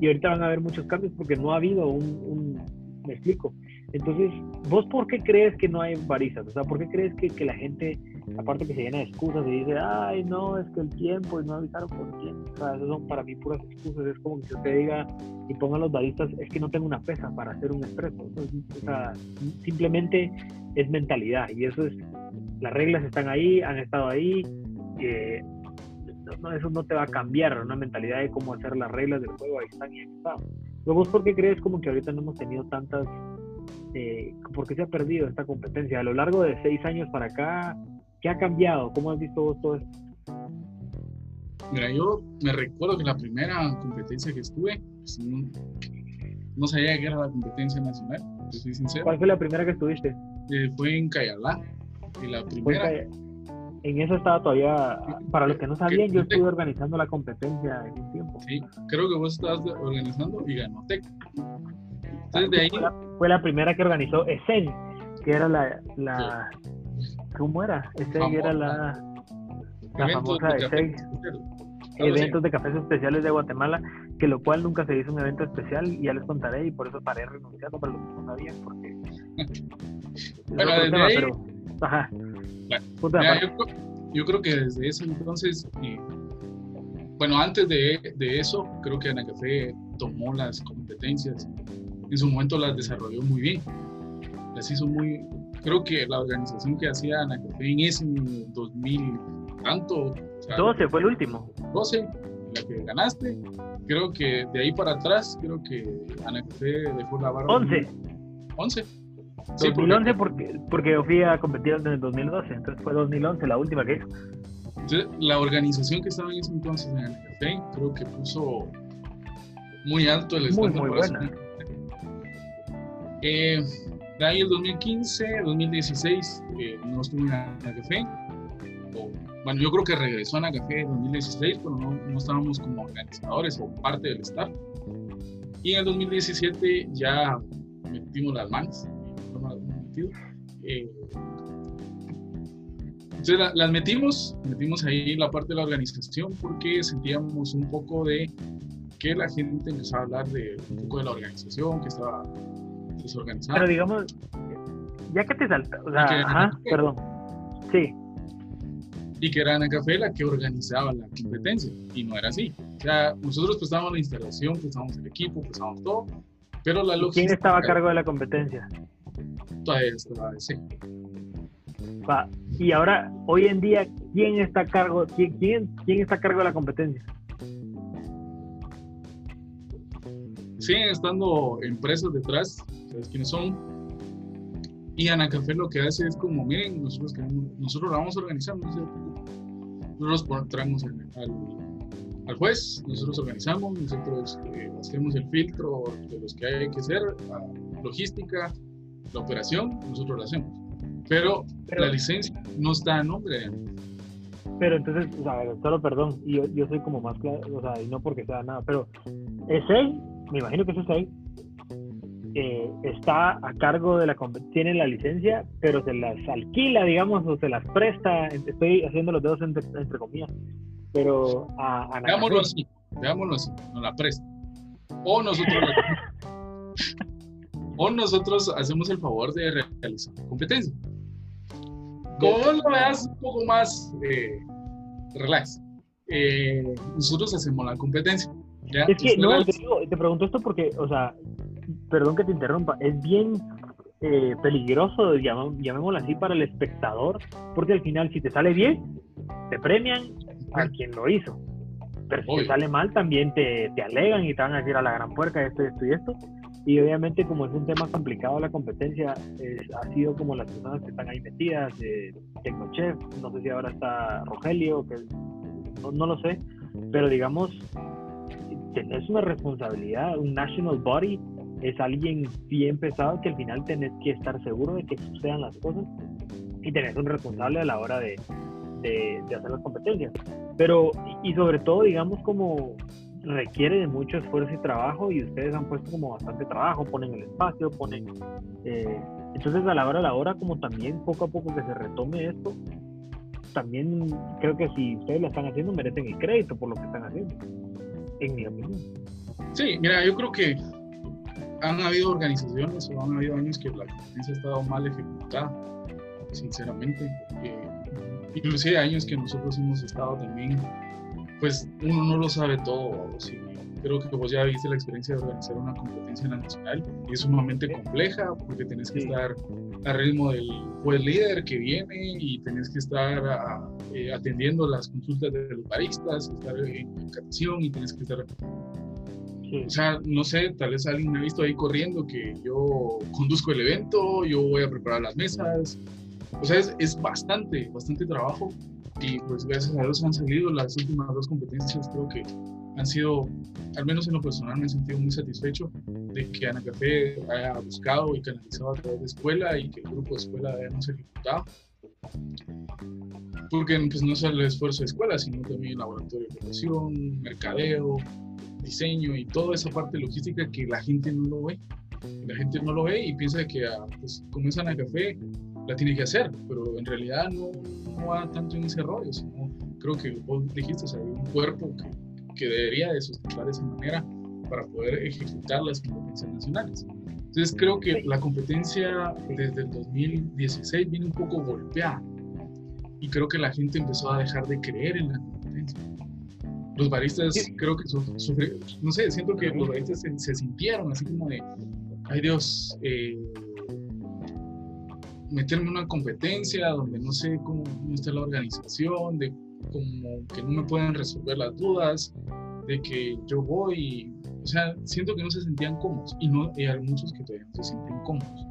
Y ahorita van a haber muchos cambios porque no ha habido un, un me explico, entonces, ¿vos por qué crees que no hay baristas? O sea, ¿por qué crees que, que la gente, aparte que se llena de excusas y dice, ay, no, es que el tiempo y no avisaron por tiempo? O sea, eso son para mí puras excusas. Es como que usted diga y pongan los baristas, es que no tengo una pesa para hacer un expreso. o sea, simplemente es mentalidad y eso es, las reglas están ahí, han estado ahí. Eh, no, eso no te va a cambiar, una mentalidad de cómo hacer las reglas del juego, ahí están y ahí están. Luego, ¿por qué crees como que ahorita no hemos tenido tantas eh, ¿por qué se ha perdido esta competencia? A lo largo de seis años para acá, ¿qué ha cambiado? ¿Cómo has visto vos todo esto? Mira, yo me recuerdo que la primera competencia que estuve, pues, no, sabía que era la competencia nacional, soy sincero. ¿Cuál fue la primera que estuviste? Eh, fue en Cayalá. Y la primera. En eso estaba todavía, para los que no sabían, yo estuve organizando la competencia en un tiempo. Sí, creo que vos estabas organizando y ganó TEC. Entonces de ahí fue la primera que organizó ESEN, que era la, la ¿cómo era? ESEN era la, la famosa ESEN, eventos de cafés especiales de Guatemala, que lo cual nunca se hizo un evento especial y ya les contaré y por eso paré renunciando para los que no sabían, porque... bueno, desde ahí... ajá. Yo, creo, que desde ese entonces, bueno, antes de, de eso, creo que Ana Café tomó las competencias en su momento las desarrolló muy bien. Las hizo muy, creo que la organización que hacía Ana Café en ese 2000, tanto. 12 fue el último. 12, la que ganaste. Creo que de ahí para atrás, creo que Ana Café dejó la barra. 11. 11. Sí, 2011 porque, porque yo fui a competir en el 2012, entonces fue 2011 la última que hizo. Entonces, la organización que estaba en ese entonces en Ana Café, creo que puso muy alto el estándar. Muy, muy buena. Eh, de ahí el 2015, 2016 eh, no estuve en Café. bueno, yo creo que regresó a Café en 2016, pero no, no, estábamos como organizadores o parte del staff. Y en el 2017 ya metimos las manos. Eh, entonces las metimos, metimos ahí la parte de la organización porque sentíamos un poco de que la gente empezaba a hablar de un poco de la organización, que estaba pero digamos, ya que te salta, o sea, ajá, perdón. Sí. Y que era Ana Café la que organizaba la competencia, y no era así. O sea, nosotros prestábamos la instalación, prestábamos el equipo, prestábamos todo, pero la logística... ¿Quién estaba a cargo de la competencia? Todavía estaba sí. Y ahora, hoy en día, ¿quién está a cargo, quién, quién, quién está a cargo de la competencia? siguen estando empresas detrás, ¿sabes quiénes son? Y Ana Café lo que hace es como, miren, nosotros, nosotros la vamos a organizar, nosotros traemos al, al, juez, nosotros organizamos, nosotros eh, hacemos el filtro de los que hay que hacer, la logística, la operación, nosotros lo hacemos. Pero, la licencia no está a nombre de Pero entonces, o sea, solo perdón, yo, yo soy como más claro, o sea, y no porque sea nada, pero ese, me imagino que ese eh, está a cargo de la tiene la licencia, pero se las alquila, digamos, o se las presta. Estoy haciendo los dedos entre, comillas, pero a, a Veámoslo así, veámoslo así, nos la presta. O nosotros, o nosotros hacemos el favor de realizar la competencia. Como lo veas un poco más eh, relax, eh, nosotros hacemos la competencia. Es que, no, te, digo, te pregunto esto porque, o sea, perdón que te interrumpa, es bien eh, peligroso, llamémoslo así, para el espectador, porque al final si te sale bien, te premian a quien lo hizo. Pero si te sale mal, también te, te, alegan y te van a decir a la gran puerca esto, esto y esto. Y obviamente como es un tema complicado la competencia, ha sido como las personas que están ahí metidas, de Tecnochef, no sé si ahora está Rogelio, que no, no lo sé, pero digamos, tenés una responsabilidad, un national body es alguien bien pesado que al final tenés que estar seguro de que sucedan las cosas y tenés un responsable a la hora de, de, hacer las competencias. Pero, y sobre todo, digamos, como requiere de mucho esfuerzo y trabajo y ustedes han puesto como bastante trabajo, ponen el espacio, ponen... Eh, entonces a la hora a la hora, como también poco a poco que se retome esto, también creo que si ustedes lo están haciendo merecen el crédito por lo que están haciendo, en mi opinión. Sí, mira, yo creo que han habido organizaciones o han habido años que la competencia ha estado mal ejecutada, sinceramente. Eh, inclusive años que nosotros hemos estado también, pues uno no lo sabe todo. creo que vos ya viste la experiencia de organizar una competencia nacional y es sumamente compleja porque tenés que estar al ritmo del juez líder que viene y tenés que estar eh, atendiendo las consultas de los baristas, estar en catación y tenés que estar o sea, no sé, tal vez alguien me ha visto ahí corriendo que yo conduzco el evento, yo voy a preparar las mesas. O sea, es, es bastante, bastante trabajo. Y pues gracias a Dios han salido las últimas dos competencias. Creo que han sido, al menos en lo personal, me he sentido muy satisfecho de que Ana Café haya buscado y canalizado a través de escuela y que el grupo de escuela hayamos ejecutado. Porque pues, no solo el esfuerzo de escuela, sino también laboratorio de formación, mercadeo, diseño y toda esa parte logística que la gente no lo ve. La gente no lo ve y piensa que ah, pues, como es Ana Café, la tiene que hacer, pero en realidad no, no va tanto en ese rollo, sino creo que vos dijiste, o sea, hay un cuerpo que, que debería de sustentar de esa manera para poder ejecutar las competencias nacionales. Entonces creo que la competencia desde el 2016 viene un poco golpeada y creo que la gente empezó a dejar de creer en la competencia. Los baristas creo que sufrieron, no sé, siento que los baristas se, sintieron así como de, ay Dios, eh, meterme en una competencia donde no sé cómo, está la organización, de como que no me pueden resolver las dudas, de que yo voy, o sea, siento que no se sentían cómodos y, no, y hay muchos que todavía no se sienten cómodos.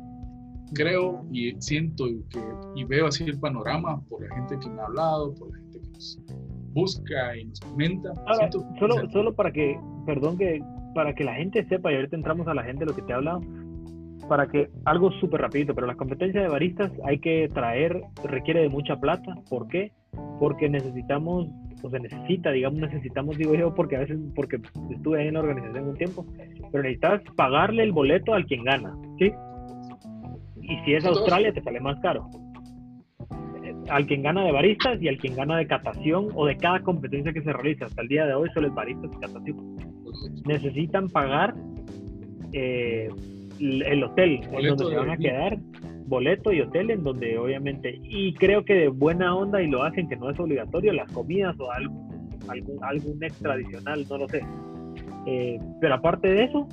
Creo y siento y, que, y veo así el panorama por la gente que me ha hablado, por la gente que nos busca y nos comenta. solo, solo para que, perdón, que para que la gente sepa, y ahorita entramos a la gente lo que te he hablado, para que algo súper rapidito, pero la competencia de baristas hay que traer, requiere de mucha plata. ¿Por qué? Porque necesitamos, o se necesita, digamos, necesitamos, digo yo, porque a veces, porque estuve ahí en la organización un tiempo, pero necesitas pagarle el boleto al quien gana, ¿sí? Y si es Australia, te sale más caro al quien gana de baristas y al quien gana de catación o de cada competencia que se realiza. Hasta el día de hoy solo es baristas y catación. Necesitan pagar eh, el hotel en donde se van a quedar, boleto y hotel en donde obviamente, y creo que de buena onda y lo hacen que no es obligatorio, las comidas o algo, algún, algún extra adicional, no lo sé. Eh, pero aparte de eso,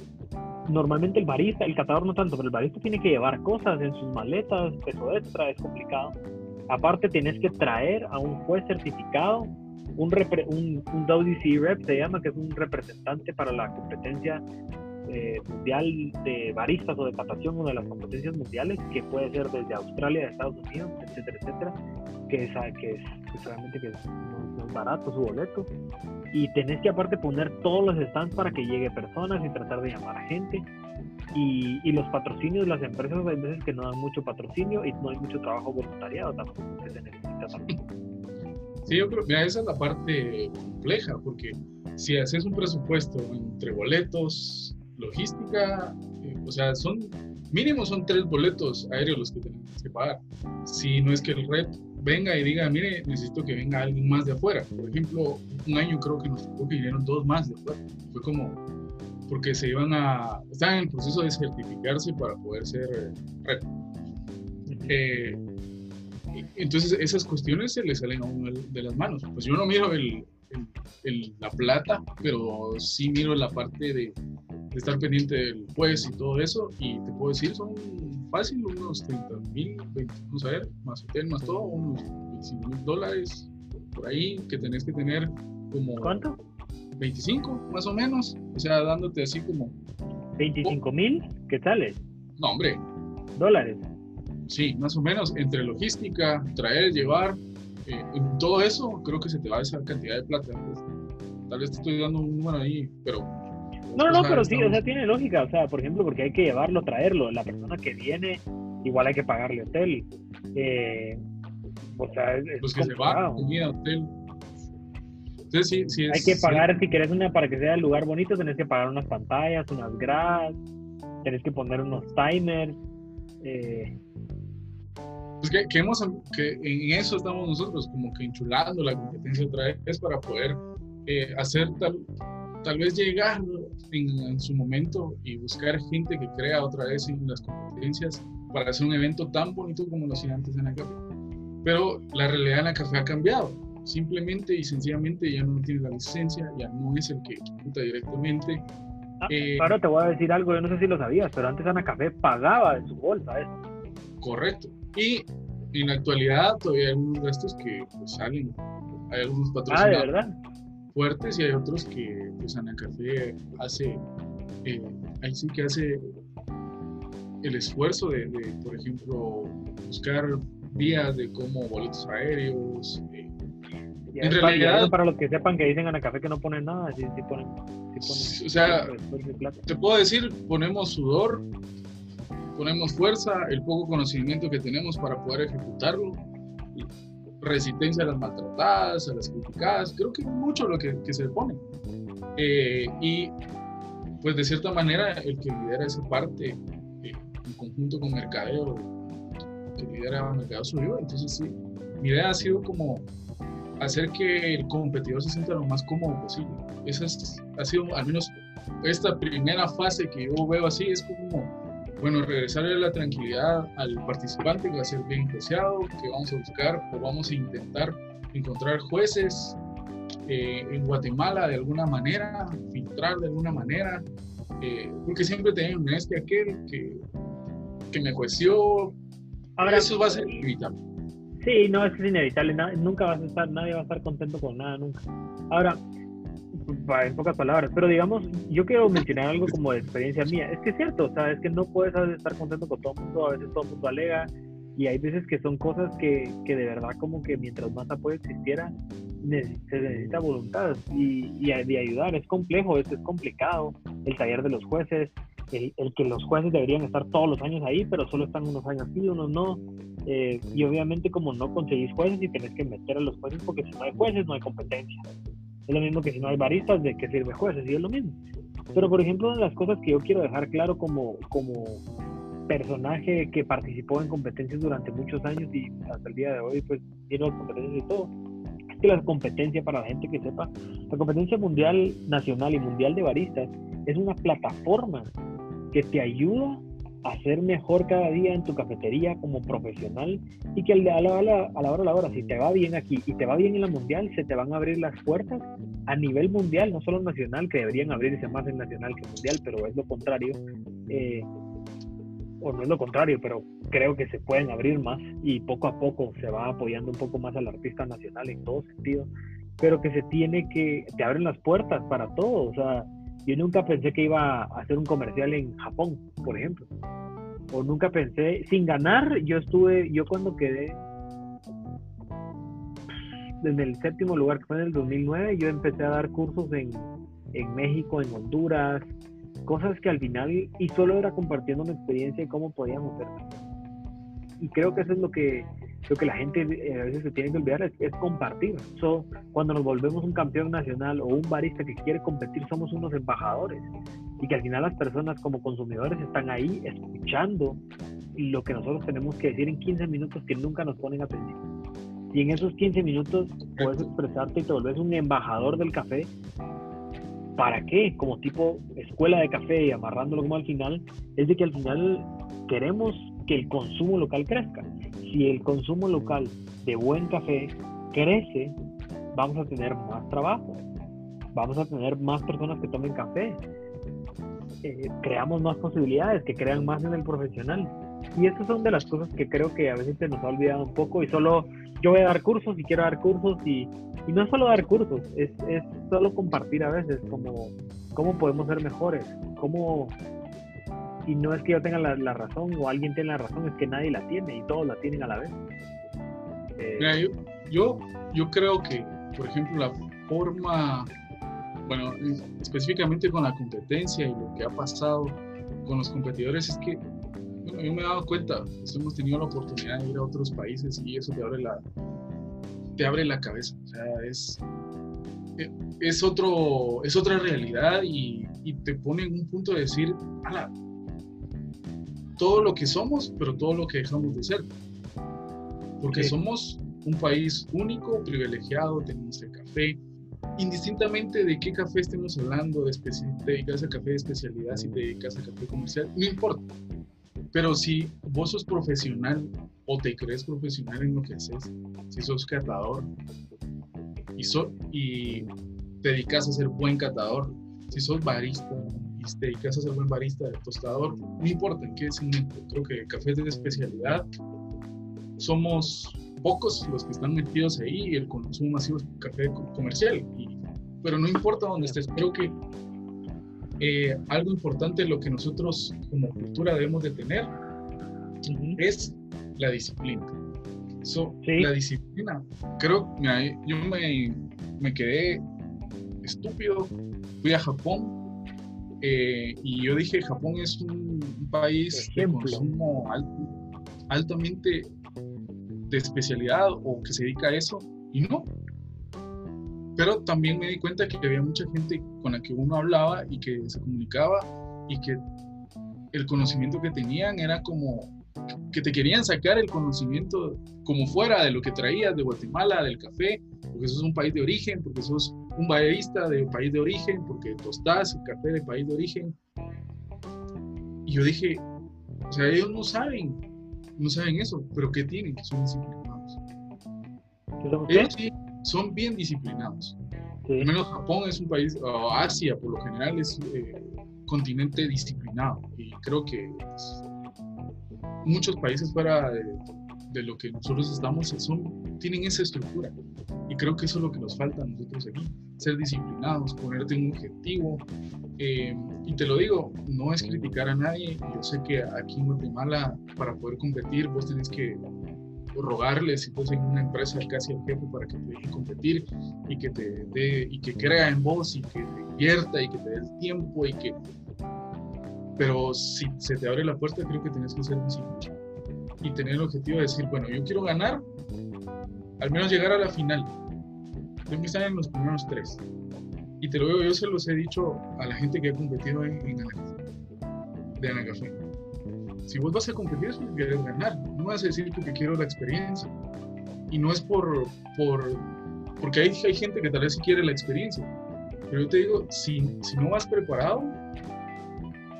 normalmente el barista, el catador no tanto, pero el barista tiene que llevar cosas en sus maletas, peso extra, es complicado. Aparte, tienes que traer a un juez certificado, un, un, un WC Rep se llama, que es un representante para la competencia eh, mundial de baristas o de catación, una de las competencias mundiales, que puede ser desde Australia, Estados Unidos, etcétera, etcétera, que es, que es, realmente que es, no, es barato su boleto. Y tenés que aparte poner todos los stands para que llegue personas y tratar de llamar a gente. Y, y, los patrocinios, las empresas hay veces que no dan mucho patrocinio y no hay mucho trabajo voluntariado tampoco que se necesita tampoco. Sí, yo creo, mira, esa es la parte compleja, porque si haces un presupuesto entre boletos, logística, eh, o sea, son mínimo son tres boletos aéreos los que tenemos que pagar. Si no es que el red venga y diga, mire, necesito que venga alguien más de afuera. Por ejemplo, un año creo que nos tocó que vinieron dos más de afuera. Fue como, porque se iban a, estaban en el proceso de certificarse para poder ser red. Eh, entonces esas cuestiones se le salen a uno de las manos. Pues yo no miro el, el, la plata, pero sí miro la parte de, estar pendiente del juez y todo eso. Y te puedo decir, son fácil unos 30 mil, vamos a ver, más hotel, más todo, unos 25 mil dólares por ahí que tenés que tener como... ¿Cuánto? 25 más o menos, o sea, dándote así como... 25 mil, ¿qué tal? No, hombre. Dólares. Sí, más o menos, entre logística, traer, llevar, eh, en todo eso creo que se te va esa cantidad de plata. Pues, tal vez te estoy dando un número ahí, pero... No, no, no, pero sí, o sea, tiene lógica, o sea, por ejemplo, porque hay que llevarlo, traerlo, la persona que viene, igual hay que pagarle hotel. Eh, o sea, es, Los que se van, comida, hotel. Entonces, sí, sí hay que pagar, si querés una, para que sea el lugar bonito, tenés que pagar unas pantallas, unas gradas, tenés que poner unos timers. Eh, pues que, que, hemos, que en eso estamos nosotros, como que enchulando la competencia otra vez para poder eh, hacer tal, tal vez llegar en, su momento y buscar gente que crea otra vez en las competencias para hacer un evento tan bonito como lo hacía antes en la café. Pero la realidad en la café ha cambiado. Simplemente y sencillamente ya no tiene la licencia, ya no es el que ejecuta directamente. Ah, eh, ahora te voy a decir algo, yo no sé si lo sabías, pero antes Ana Café pagaba de su bolsa eso. Correcto. Y en la actualidad todavía hay algunos gastos que pues, salen. Hay algunos patrocinadores ah, fuertes y hay otros que pues Ana Café hace, eh, ahí sí que hace el esfuerzo de, por ejemplo, buscar vías de cómo boletos aéreos. Eh, en realidad, para los que sepan que dicen Ana Café que no ponen nada, sí, sí ponen, sí ponen, o sea, te puedo decir, ponemos sudor, ponemos fuerza, el poco conocimiento que tenemos para poder ejecutarlo, resistencia a las maltratadas, a las criticadas, creo que es mucho lo que, que se pone. Eh, y pues de cierta manera el que lidera esa parte eh, en conjunto con Mercadeo, que lidera Mercadeo subió, entonces sí, mi idea ha sido como hacer que el competidor se sienta lo más cómodo posible. Esa ha sido al menos esta primera fase que yo veo así, es como bueno, regresarle la tranquilidad al participante que va a ser bien juiciado, que vamos a buscar o vamos a intentar encontrar jueces eh, en Guatemala de alguna manera, filtrar de alguna manera, eh, porque siempre tenemos un este aquel que, que me jueció. Ahora, eso va a ser inevitable. Sí, no, es inevitable, nunca vas a estar, nadie va a estar contento con nada, nunca. Ahora, en pocas palabras, pero digamos, yo quiero mencionar algo como de experiencia mía. Es que es cierto, o sea, es que no puedes estar contento con todo el mundo, a veces todo el mundo alega, y hay veces que son cosas que, que de verdad como que mientras más apoyo existiera, se necesita voluntad y, y de ayudar. Es complejo, es, es complicado. El taller de los jueces, el, el, que los jueces deberían estar todos los años ahí, pero solo están unos años sí, unos no. Eh, y obviamente como no conseguís jueces y tenés que meter a los jueces porque si no hay jueces no hay competencia. Es lo mismo que si no hay baristas, ¿de qué sirve jueces? Y es lo mismo. Pero, por ejemplo, una de las cosas que yo quiero dejar claro como, como personaje que participó en competencias durante muchos años y hasta el día de hoy, pues, tiene las competencias y todo, es que la competencia, para la gente que sepa, la competencia mundial, nacional y mundial de baristas es una plataforma que te ayuda a ser mejor cada día en tu cafetería como profesional y que a la, a la, a la hora a la hora, si te va bien aquí y te va bien en la mundial, se te van a abrir las puertas a nivel mundial, no solo nacional, que deberían abrirse más en nacional que mundial, pero es lo contrario. Eh, o no es lo contrario, pero creo que se pueden abrir más y poco a poco se va apoyando un poco más al artista nacional en todo sentido, pero que se tiene que, te abren las puertas para todo, o sea, yo nunca pensé que iba a hacer un comercial en Japón, por ejemplo. O nunca pensé, sin ganar, yo estuve, yo cuando quedé en el séptimo lugar, que fue en el 2009, yo empecé a dar cursos en, en México, en Honduras, cosas que al final, y solo era compartiendo una experiencia de cómo podíamos ser. Y creo que eso es lo que, lo que la gente eh, a veces se tiene que olvidar, es, compartir. So, cuando nos volvemos un campeón nacional o un barista que quiere competir, somos unos embajadores. Y que al final las personas como consumidores están ahí escuchando lo que nosotros tenemos que decir en 15 minutos que nunca nos ponen atención. Y en esos 15 minutos puedes expresarte y te volvés un embajador del café. ¿Para qué? Como tipo escuela de café y amarrándolo como al final, es de que al final queremos que el consumo local crezca. Si el consumo local de buen café crece, vamos a tener más trabajo, vamos a tener más personas que tomen café, eh, creamos más posibilidades, que crean más en el profesional. Y estas son de las cosas que creo que a veces se nos ha olvidado un poco y solo yo voy a dar cursos y quiero dar cursos y, y no es solo dar cursos, es, es, solo compartir a veces como cómo podemos ser mejores, cómo... Y no es que yo tenga la, razón o alguien tenga la razón, es que nadie la tiene y todos la tienen a la vez. Eh, yo, yo, creo que, por ejemplo, la forma, bueno, específicamente con la competencia y lo que ha pasado con los competidores es que bueno, yo me he dado cuenta, hemos tenido la oportunidad de ir a otros países y eso te abre la, te abre la cabeza. O sea, es, eh, es, otro, es otra realidad y, y te pone en un punto de decir, ala, todo lo que somos, pero todo lo que dejamos de ser. Porque somos un país único, privilegiado, tenemos el café, indistintamente de qué café estemos hablando, de te dedicas a café de especialidad, si te dedicas a café comercial, no importa. Pero si vos sos profesional o te crees profesional en lo que haces, si sos catador y, y te dedicas a ser buen catador, si sos barista y te dedicas a ser buen barista, tostador, no importa en qué segmento, creo que café de especialidad somos pocos los que están metidos ahí y el consumo masivo es café comercial. pero no importa dónde estés, creo que eh, algo importante lo que nosotros como cultura debemos de tener es la disciplina. La disciplina, creo que yo me, me, quedé estúpido, fui a Japón eh, y yo dije Japón es un, país de consumo altamente de especialidad o que se dedica a eso y no, pero también me di cuenta que había mucha gente con la que uno hablaba y que se comunicaba y que el conocimiento que tenían era como que te querían sacar el conocimiento como fuera de lo que traías de Guatemala, del café, porque sos un país de origen, porque sos un barista de país de origen, porque tostás el café de país de origen. Y yo dije, o sea, ellos no saben, no saben eso, pero ¿qué tienen? Que son disciplinados. Ellos sí, son bien disciplinados. Al menos Japón es un país, o Asia por lo general es eh, continente disciplinado y creo que muchos países fuera de, lo que nosotros estamos son, tienen esa estructura. Y creo que eso es lo que nos falta a nosotros aquí, ser disciplinados, ponerte un objetivo. Eh, y te lo digo, no es criticar a nadie, yo sé que aquí en Guatemala para poder competir vos tenés que rogarles si en una empresa casi al jefe para que te competir y que te dé y que crea en vos y que te invierta y que te dé el tiempo y que pero si se te abre la puerta creo que tienes que ser disciplinado y tener el objetivo de decir bueno yo quiero ganar al menos llegar a la final tengo que estar en los primeros tres y te lo digo yo se los he dicho a la gente que ha competido en, en de Ana Café si vos vas a competir es porque quieres ganar, no vas a decir porque quiero la experiencia. Y no es por, por porque hay, hay gente que tal vez sí quiere la experiencia. Pero yo te digo, si, si no vas preparado,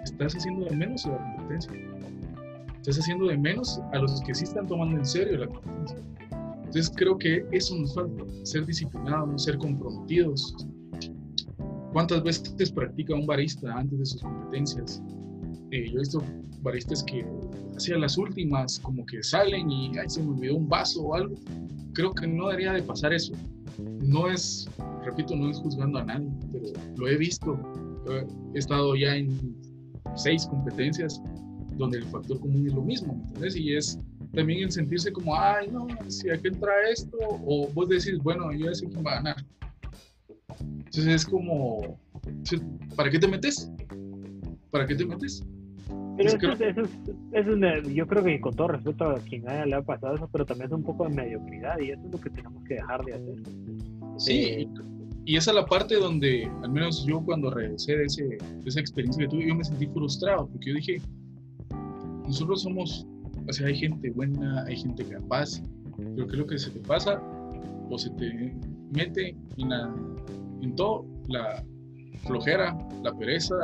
estás haciendo de menos la competencia. Estás haciendo de menos a los que sí están tomando en serio la competencia. Entonces creo que eso nos falta, ser disciplinados, ser comprometidos. ¿Cuántas veces practica un barista antes de sus competencias? Eh, yo he visto baristas que hacia las últimas como que salen y ahí se me olvidó un vaso o algo. Creo que no debería de pasar eso. No es, repito, no es juzgando a nadie, pero lo he visto. He estado ya en seis competencias donde el factor común es lo mismo, ¿me entiendes? Y es también el sentirse como, ay, no, si aquel trae esto, o vos decís, bueno, yo ya sé quién va a ganar. Entonces es como, ¿para qué te metes? ¿para qué te metes? Pero eso, es, eso, es, yo creo que con todo respeto a quien haya le ha pasado eso, pero también es un poco de mediocridad y eso es lo que tenemos que dejar de hacer. Sí, eh, y esa es la parte donde, al menos yo cuando regresé de, ese, de esa experiencia que tuve, yo me sentí frustrado, porque yo dije, nosotros somos, o sea, hay gente buena, hay gente capaz, pero ¿qué es lo que se te pasa? O se te mete en, la, en todo, la flojera, la pereza,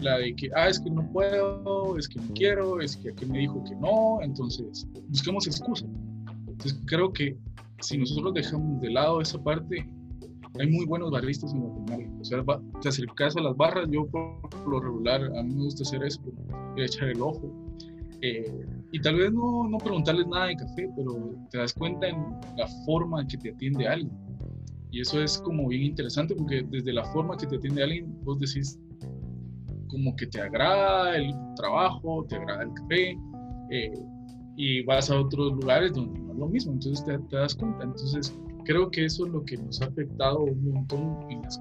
la de que, ah, es que no puedo, es que no quiero, es que aquí me dijo que no, entonces busquemos excusas. Entonces creo que si nosotros dejamos de lado esa parte, hay muy buenos barristas en Guatemala. O sea, te acercas a las barras, yo por lo regular, a mí me gusta hacer eso, echar el ojo. Eh, y tal vez no, no preguntarles nada de café, pero te das cuenta en la forma en que te atiende alguien. Y eso es como bien interesante porque desde la forma que te atiende alguien, vos decís como que te agrada el trabajo, te agrada el café, eh, y vas a otros lugares donde no es lo mismo, entonces te, te das cuenta. Entonces, creo que eso es lo que nos ha afectado un montón en las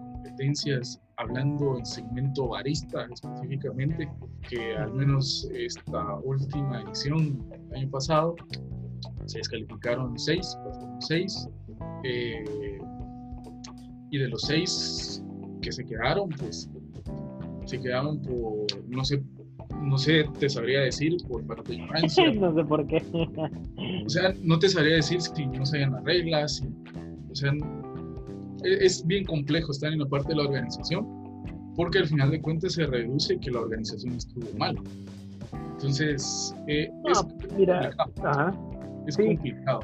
hablando en segmento barista específicamente, que al menos esta última edición del año pasado se descalificaron seis, seis, eh, y de los seis que se quedaron, pues se quedaron por, no sé, no sé, te sabría decir por parte de Francia. no sé por qué. o sea, no te sabría decir si no sabían las reglas, o sea, es bien complejo estar en la parte de la organización, porque al final de cuentas se reduce que la organización estuvo mal. Entonces, eh, es, mira, es complicado.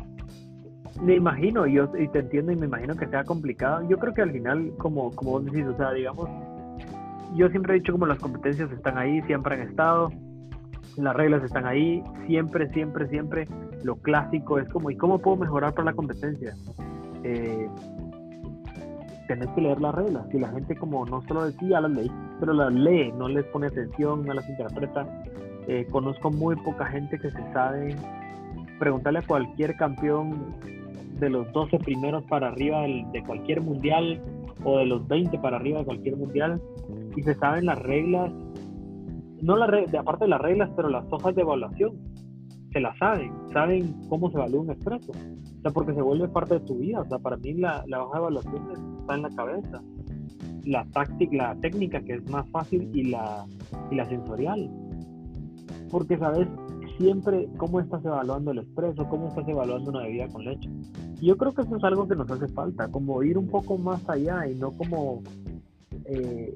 Me imagino, yo y te entiendo y me imagino que sea complicado. Yo creo que al final, como, como vos decís, o sea, digamos, yo siempre he dicho como las competencias están ahí, siempre han estado, las reglas están ahí, siempre, siempre, siempre. Lo clásico es como, ¿y cómo puedo mejorar para la competencia? Eh, tenés que leer las reglas. Si la gente como no solo decía las ley, pero las lee, no les pone atención, no las interpreta. Eh, conozco muy poca gente que se sabe preguntarle a cualquier campeón de los 12 primeros para arriba de cualquier mundial o de los 20 para arriba de cualquier mundial y se saben las reglas, no la de aparte de las reglas, pero las hojas de evaluación, se las saben, saben cómo se evalúa un expreso, o sea, porque se vuelve parte de tu vida, o sea, para mí la, la hoja de evaluación está en la cabeza, la táctica, la técnica que es más fácil y la, y la sensorial, porque sabes siempre cómo estás evaluando el expreso, cómo estás evaluando una bebida con leche. Yo creo que eso es algo que nos hace falta, como ir un poco más allá y no como eh,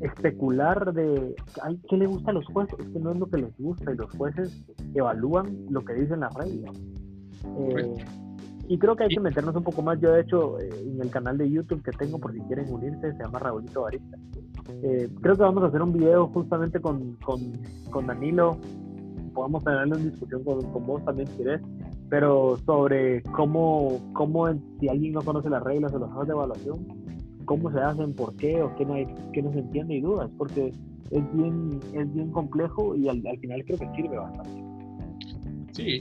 especular de ay, qué le gusta a los jueces, es que no es lo que les gusta y los jueces evalúan lo que dicen las reglas. Eh, y creo que hay que meternos un poco más. Yo, de hecho, eh, en el canal de YouTube que tengo, por si quieren unirse, se llama Raulito Barista. Eh, creo que vamos a hacer un video justamente con, con, con Danilo. Podemos tener una discusión con, con, vos también, si querés, pero sobre cómo, cómo, si alguien no conoce las reglas o los juegos de evaluación, cómo se hacen, por qué o qué no, hay, qué no se entiende y dudas, porque es bien, es bien complejo y al, final creo que sirve bastante. Sí,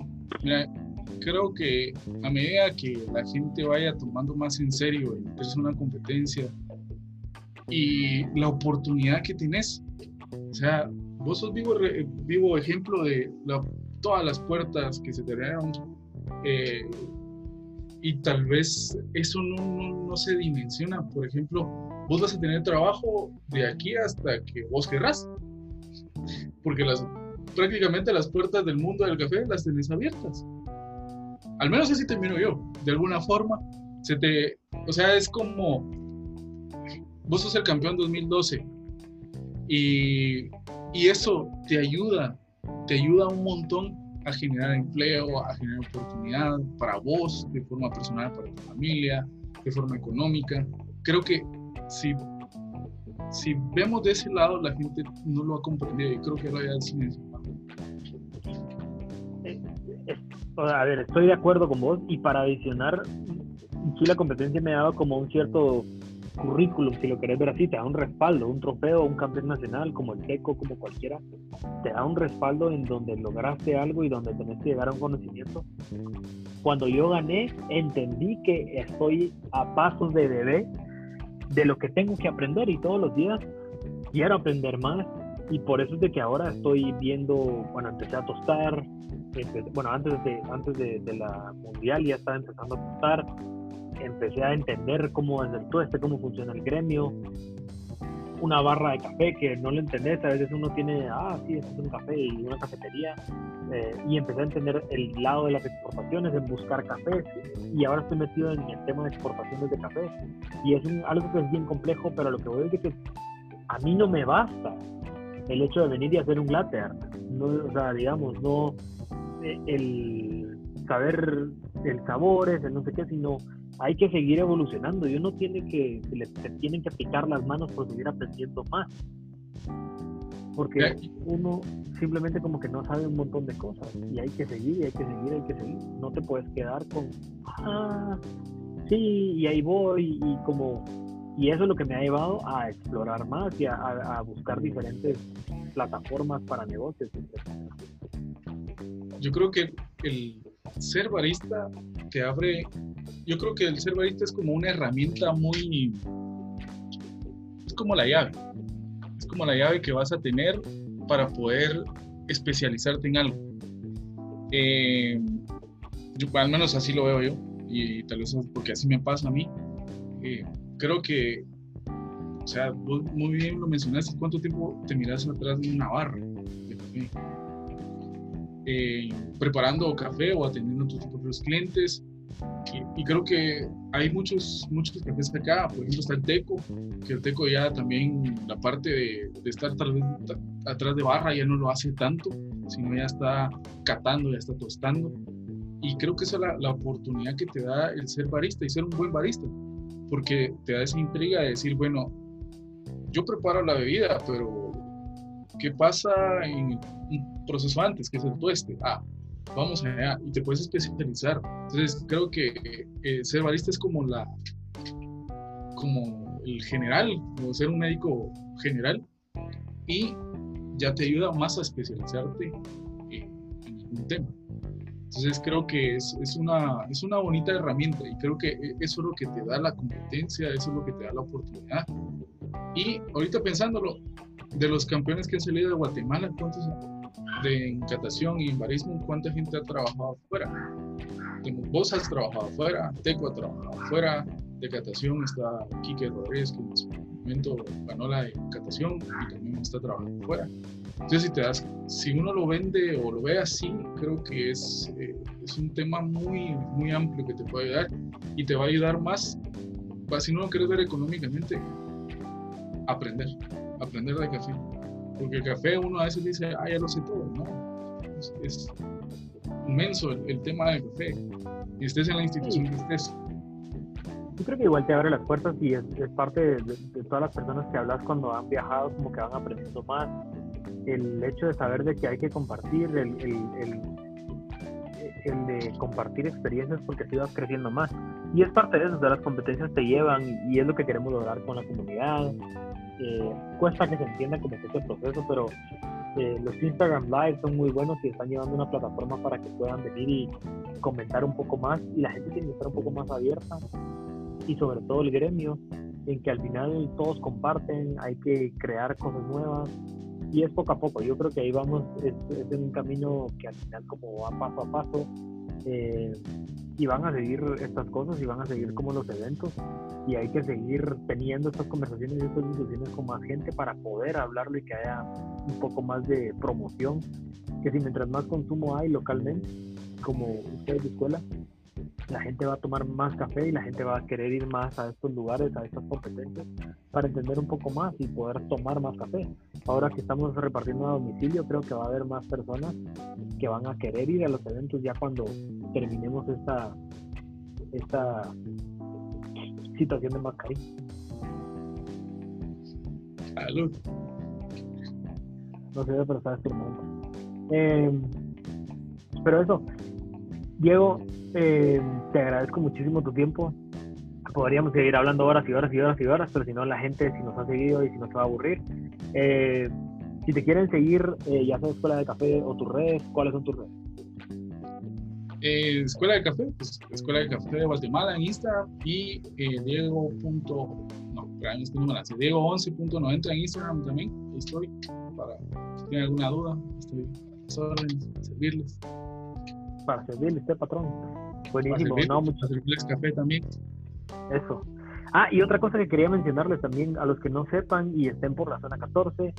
creo que a medida que la gente vaya tomando más en serio el es una competencia y la oportunidad que tienes, o sea, vos sos vivo, vivo ejemplo de todas las puertas que se te abrieron eh, y tal vez eso no, no, se dimensiona. Por ejemplo, vos vas a tener trabajo de aquí hasta que vos querrás, porque las, prácticamente las puertas del mundo del café las tenés abiertas. Al menos así termino yo. De alguna forma, se te, o sea, es como vos sos el campeón 2012 y, y eso te ayuda, te ayuda un montón a generar empleo, a generar oportunidad para vos, de forma personal, para tu familia, de forma económica. Creo que si, si vemos de ese lado, la gente no lo ha comprendido y creo que lo mencionado. A ver, estoy de acuerdo con vos y para adicionar, sí la competencia me ha dado como un cierto currículum, si lo querés ver así, te da un respaldo, un trofeo, un campeón nacional, como el SECO, como cualquiera, te da un respaldo en donde lograste algo y donde tenés que llegar a un conocimiento. Cuando yo gané, entendí que estoy a pasos de bebé de lo que tengo que aprender y todos los días quiero aprender más y por eso es de que ahora estoy viendo, bueno, empecé a tostar, bueno, antes de, antes de, de, la mundial ya estaba empezando a tostar, empecé a entender cómo es el tueste, cómo funciona el gremio, una barra de café que no lo entendés, a veces uno tiene, ah, sí, esto es un café y una cafetería, eh, y empecé a entender el lado de las exportaciones, en buscar café, y ahora estoy metido en el tema de exportaciones de café, y es algo que es bien complejo, pero lo que voy a decir es que a mí no me basta el hecho de venir y hacer un latte art, no, o sea, digamos, no eh, el saber el sabores, el no sé qué, sino hay que seguir evolucionando y uno tiene que, se le tienen que picar las manos por seguir aprendiendo más. Porque uno simplemente como que no sabe un montón de cosas y hay que seguir, y hay que seguir, hay que seguir. No te puedes quedar con, ah, sí, y ahí voy y como... Y eso es lo que me ha llevado a explorar más y a, buscar diferentes plataformas para negocios. Yo creo que el ser barista te abre yo creo que el ser barista es como una herramienta muy... Es como la llave. Es como la llave que vas a tener para poder especializarte en algo. Eh, yo, al menos así lo veo yo, y tal vez porque así me pasa a mí. Eh, creo que, o sea, vos muy bien lo mencionaste, ¿cuánto tiempo te miras atrás de una barra de café? Eh, preparando café o atendiendo a tus propios clientes, y, creo que hay muchos, muchos cafés acá, por ejemplo está el Teco, que el Teco ya también la parte de, estar atrás de barra ya no lo hace tanto, sino ya está catando, ya está tostando. Y creo que esa es la, la oportunidad que te da el ser barista y ser un buen barista, porque te da esa intriga de decir, bueno, yo preparo la bebida, pero ¿qué pasa en un proceso antes, que es el tueste? Ah, vamos allá y te puedes especializar. Entonces creo que eh, ser barista es como la, como el general, como ser un médico general y ya te ayuda más a especializarte en, un tema. Entonces creo que es, es, una, es una bonita herramienta y creo que e, eso es lo que te da la competencia, eso es lo que te da la oportunidad. Y ahorita pensándolo, de los campeones que han salido de Guatemala, ¿cuántos de encatación y barismo, ¿cuánta gente ha trabajado afuera? Vos has trabajado afuera, Teco ha trabajado afuera, de catación está Quique Rodríguez, que en su momento ganó la encatación y también está trabajando afuera. Entonces, si, te das, si uno lo vende o lo ve así, creo que es, eh, es un tema muy, muy amplio que te puede ayudar y te va a ayudar más, si no lo quieres ver económicamente, aprender, aprender de café. Porque el café uno a veces dice, ah, ya lo sé todo, ¿no? Es, inmenso el, tema del café. Y estés en la institución que estés. Yo creo que igual te abre las puertas y es, parte de, todas las personas que hablas cuando han viajado, como que van aprendiendo más. El hecho de saber de que hay que compartir, el, el, el de compartir experiencias porque así vas creciendo más. Y es parte de eso, de las competencias te llevan y es lo que queremos lograr con la comunidad, cuesta que se entienda cómo es este proceso, pero eh, los Instagram Live son muy buenos y están llevando una plataforma para que puedan venir y comentar un poco más y la gente tiene que estar un poco más abierta y sobre todo el gremio en que al final todos comparten, hay que crear cosas nuevas y es poco a poco, yo creo que ahí vamos, es, en un camino que al final como va paso a paso eh, y van a seguir estas cosas y van a seguir como los eventos y hay que seguir teniendo estas conversaciones y estas discusiones con más gente para poder hablarlo y que haya un poco más de promoción, que si mientras más consumo hay localmente, como ustedes de escuela, la gente va a tomar más café y la gente va a querer ir más a estos lugares, a estas competencias, para entender un poco más y poder tomar más café. Ahora que estamos repartiendo a domicilio, creo que va a haber más personas que van a querer ir a los eventos ya cuando terminemos esta, esta situación de mascarilla. Salud. No sé, pero sabes eh, pero eso, Diego, eh, te agradezco muchísimo tu tiempo. Podríamos seguir hablando horas y horas y horas y horas, pero si no, la gente, si nos ha seguido y si nos va a aburrir. Eh, si te quieren seguir, eh, ya sea Escuela de Café o tus redes, ¿cuáles son tus redes? Eh, Escuela de Café, pues, Escuela de Café de Guatemala en Instagram y eh, Diego. no, Diego 11.90 en Instagram también, estoy para si tienen alguna duda, estoy a servirles. Para servirle usted, patrón. Buenísimo. servirles, No, mucho- café también. Eso. Ah, y otra cosa que quería mencionarles también a los que no sepan y estén por la zona 14,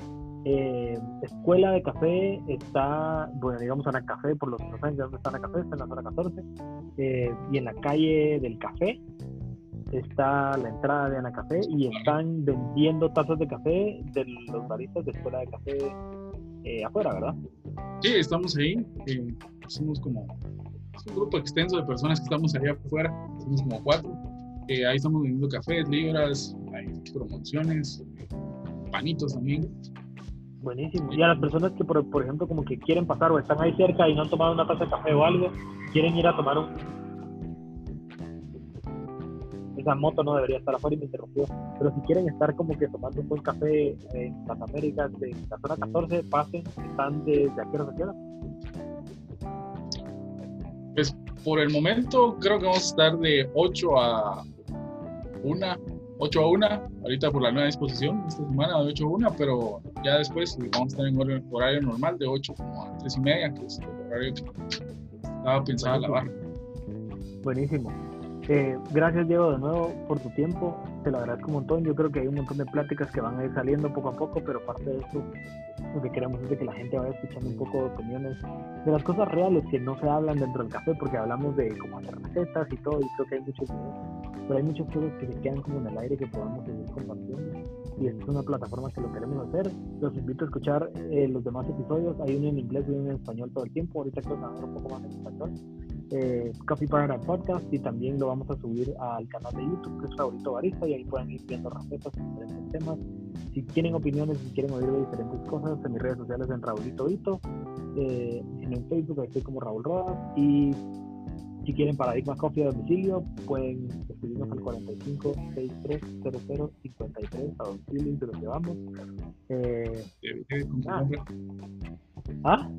eh, Escuela de Café está, bueno, digamos Ana Café, por los que no saben de dónde está Ana Café, está en la zona 14, eh, y en la calle del café está la entrada de Ana Café y están vendiendo tazas de café de los baristas de Escuela de Café eh, afuera, ¿verdad? Sí, estamos ahí. Somos como un grupo extenso de personas que estamos allá afuera. Somos como cuatro. eh, ahí estamos vendiendo cafés, libras, hay promociones, panitos también. Buenísimo. Y a las personas que, por, por ejemplo, como que quieren pasar o están ahí cerca y no han tomado una taza de café o algo, quieren ir a tomar un... Esa moto no debería estar afuera y me interrumpió. Pero si quieren estar como que tomando un buen café en las Américas, de la zona 14, pasen, están de, de a la queda. Pues por el momento creo que vamos a estar de 8 a 1, 8 a 1, ahorita por la nueva disposición, esta semana de 8 a 1, pero ya después vamos a estar en hor- horario normal de 8 como a 3 y media, que es el horario que estaba pensada la barra. Buenísimo. Eh, gracias Diego de nuevo por tu tiempo, te lo agradezco un montón. Yo creo que hay un montón de pláticas que van a ir saliendo poco a poco, pero parte de eso lo que queremos es de que la gente vaya escuchando un poco de opiniones de las cosas reales que no se hablan dentro del café, porque hablamos de cómo hacer recetas y todo, y creo que hay muchos pero hay muchas cosas que se quedan como en el aire que podamos seguir compartiendo. Y esta es una plataforma que lo queremos hacer. Los invito a escuchar eh, los demás episodios. Hay uno en inglés y uno en español todo el tiempo. Ahorita creo que un poco más en español eh, Coffee Paradise Podcast y también lo vamos a subir al canal de YouTube que es Favorito Barista y ahí pueden ir viendo recetas en diferentes temas. Si tienen opiniones, si quieren oír de diferentes cosas, en mis redes sociales en Raulito Vito, eh, en Facebook estoy como Raúl Rodas y si quieren Paradigma Coffee a domicilio, pueden escribirnos al 45 63 00 53 a domicilio y se los llevamos. Eh, Lleve, lleve, compre, Ah. compre. ¿Ah?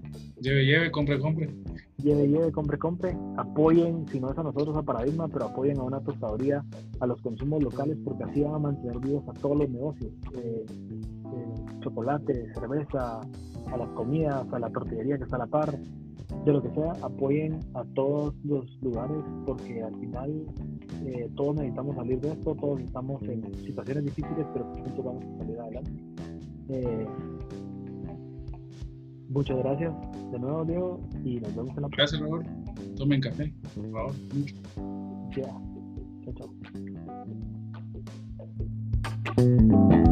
Lleve, lleve, compre, compre. lleve, lleve, compre, compre, apoyen, si no es a nosotros, a Paradigma, pero apoyen a una tostadoría, a los consumos locales, porque así van a mantener vivos a todos los negocios, eh, eh, chocolate, cerveza, a las comidas, a la tortillería que está a la par, de lo que sea, apoyen a todos los lugares, porque al final eh, todos necesitamos salir de esto, todos estamos en situaciones difíciles, pero juntos vamos a salir adelante. Eh, muchas gracias de nuevo, Diego, y nos vemos en la Gracias, Raúl. Tomen café, por favor. Próxima. Chao, chao.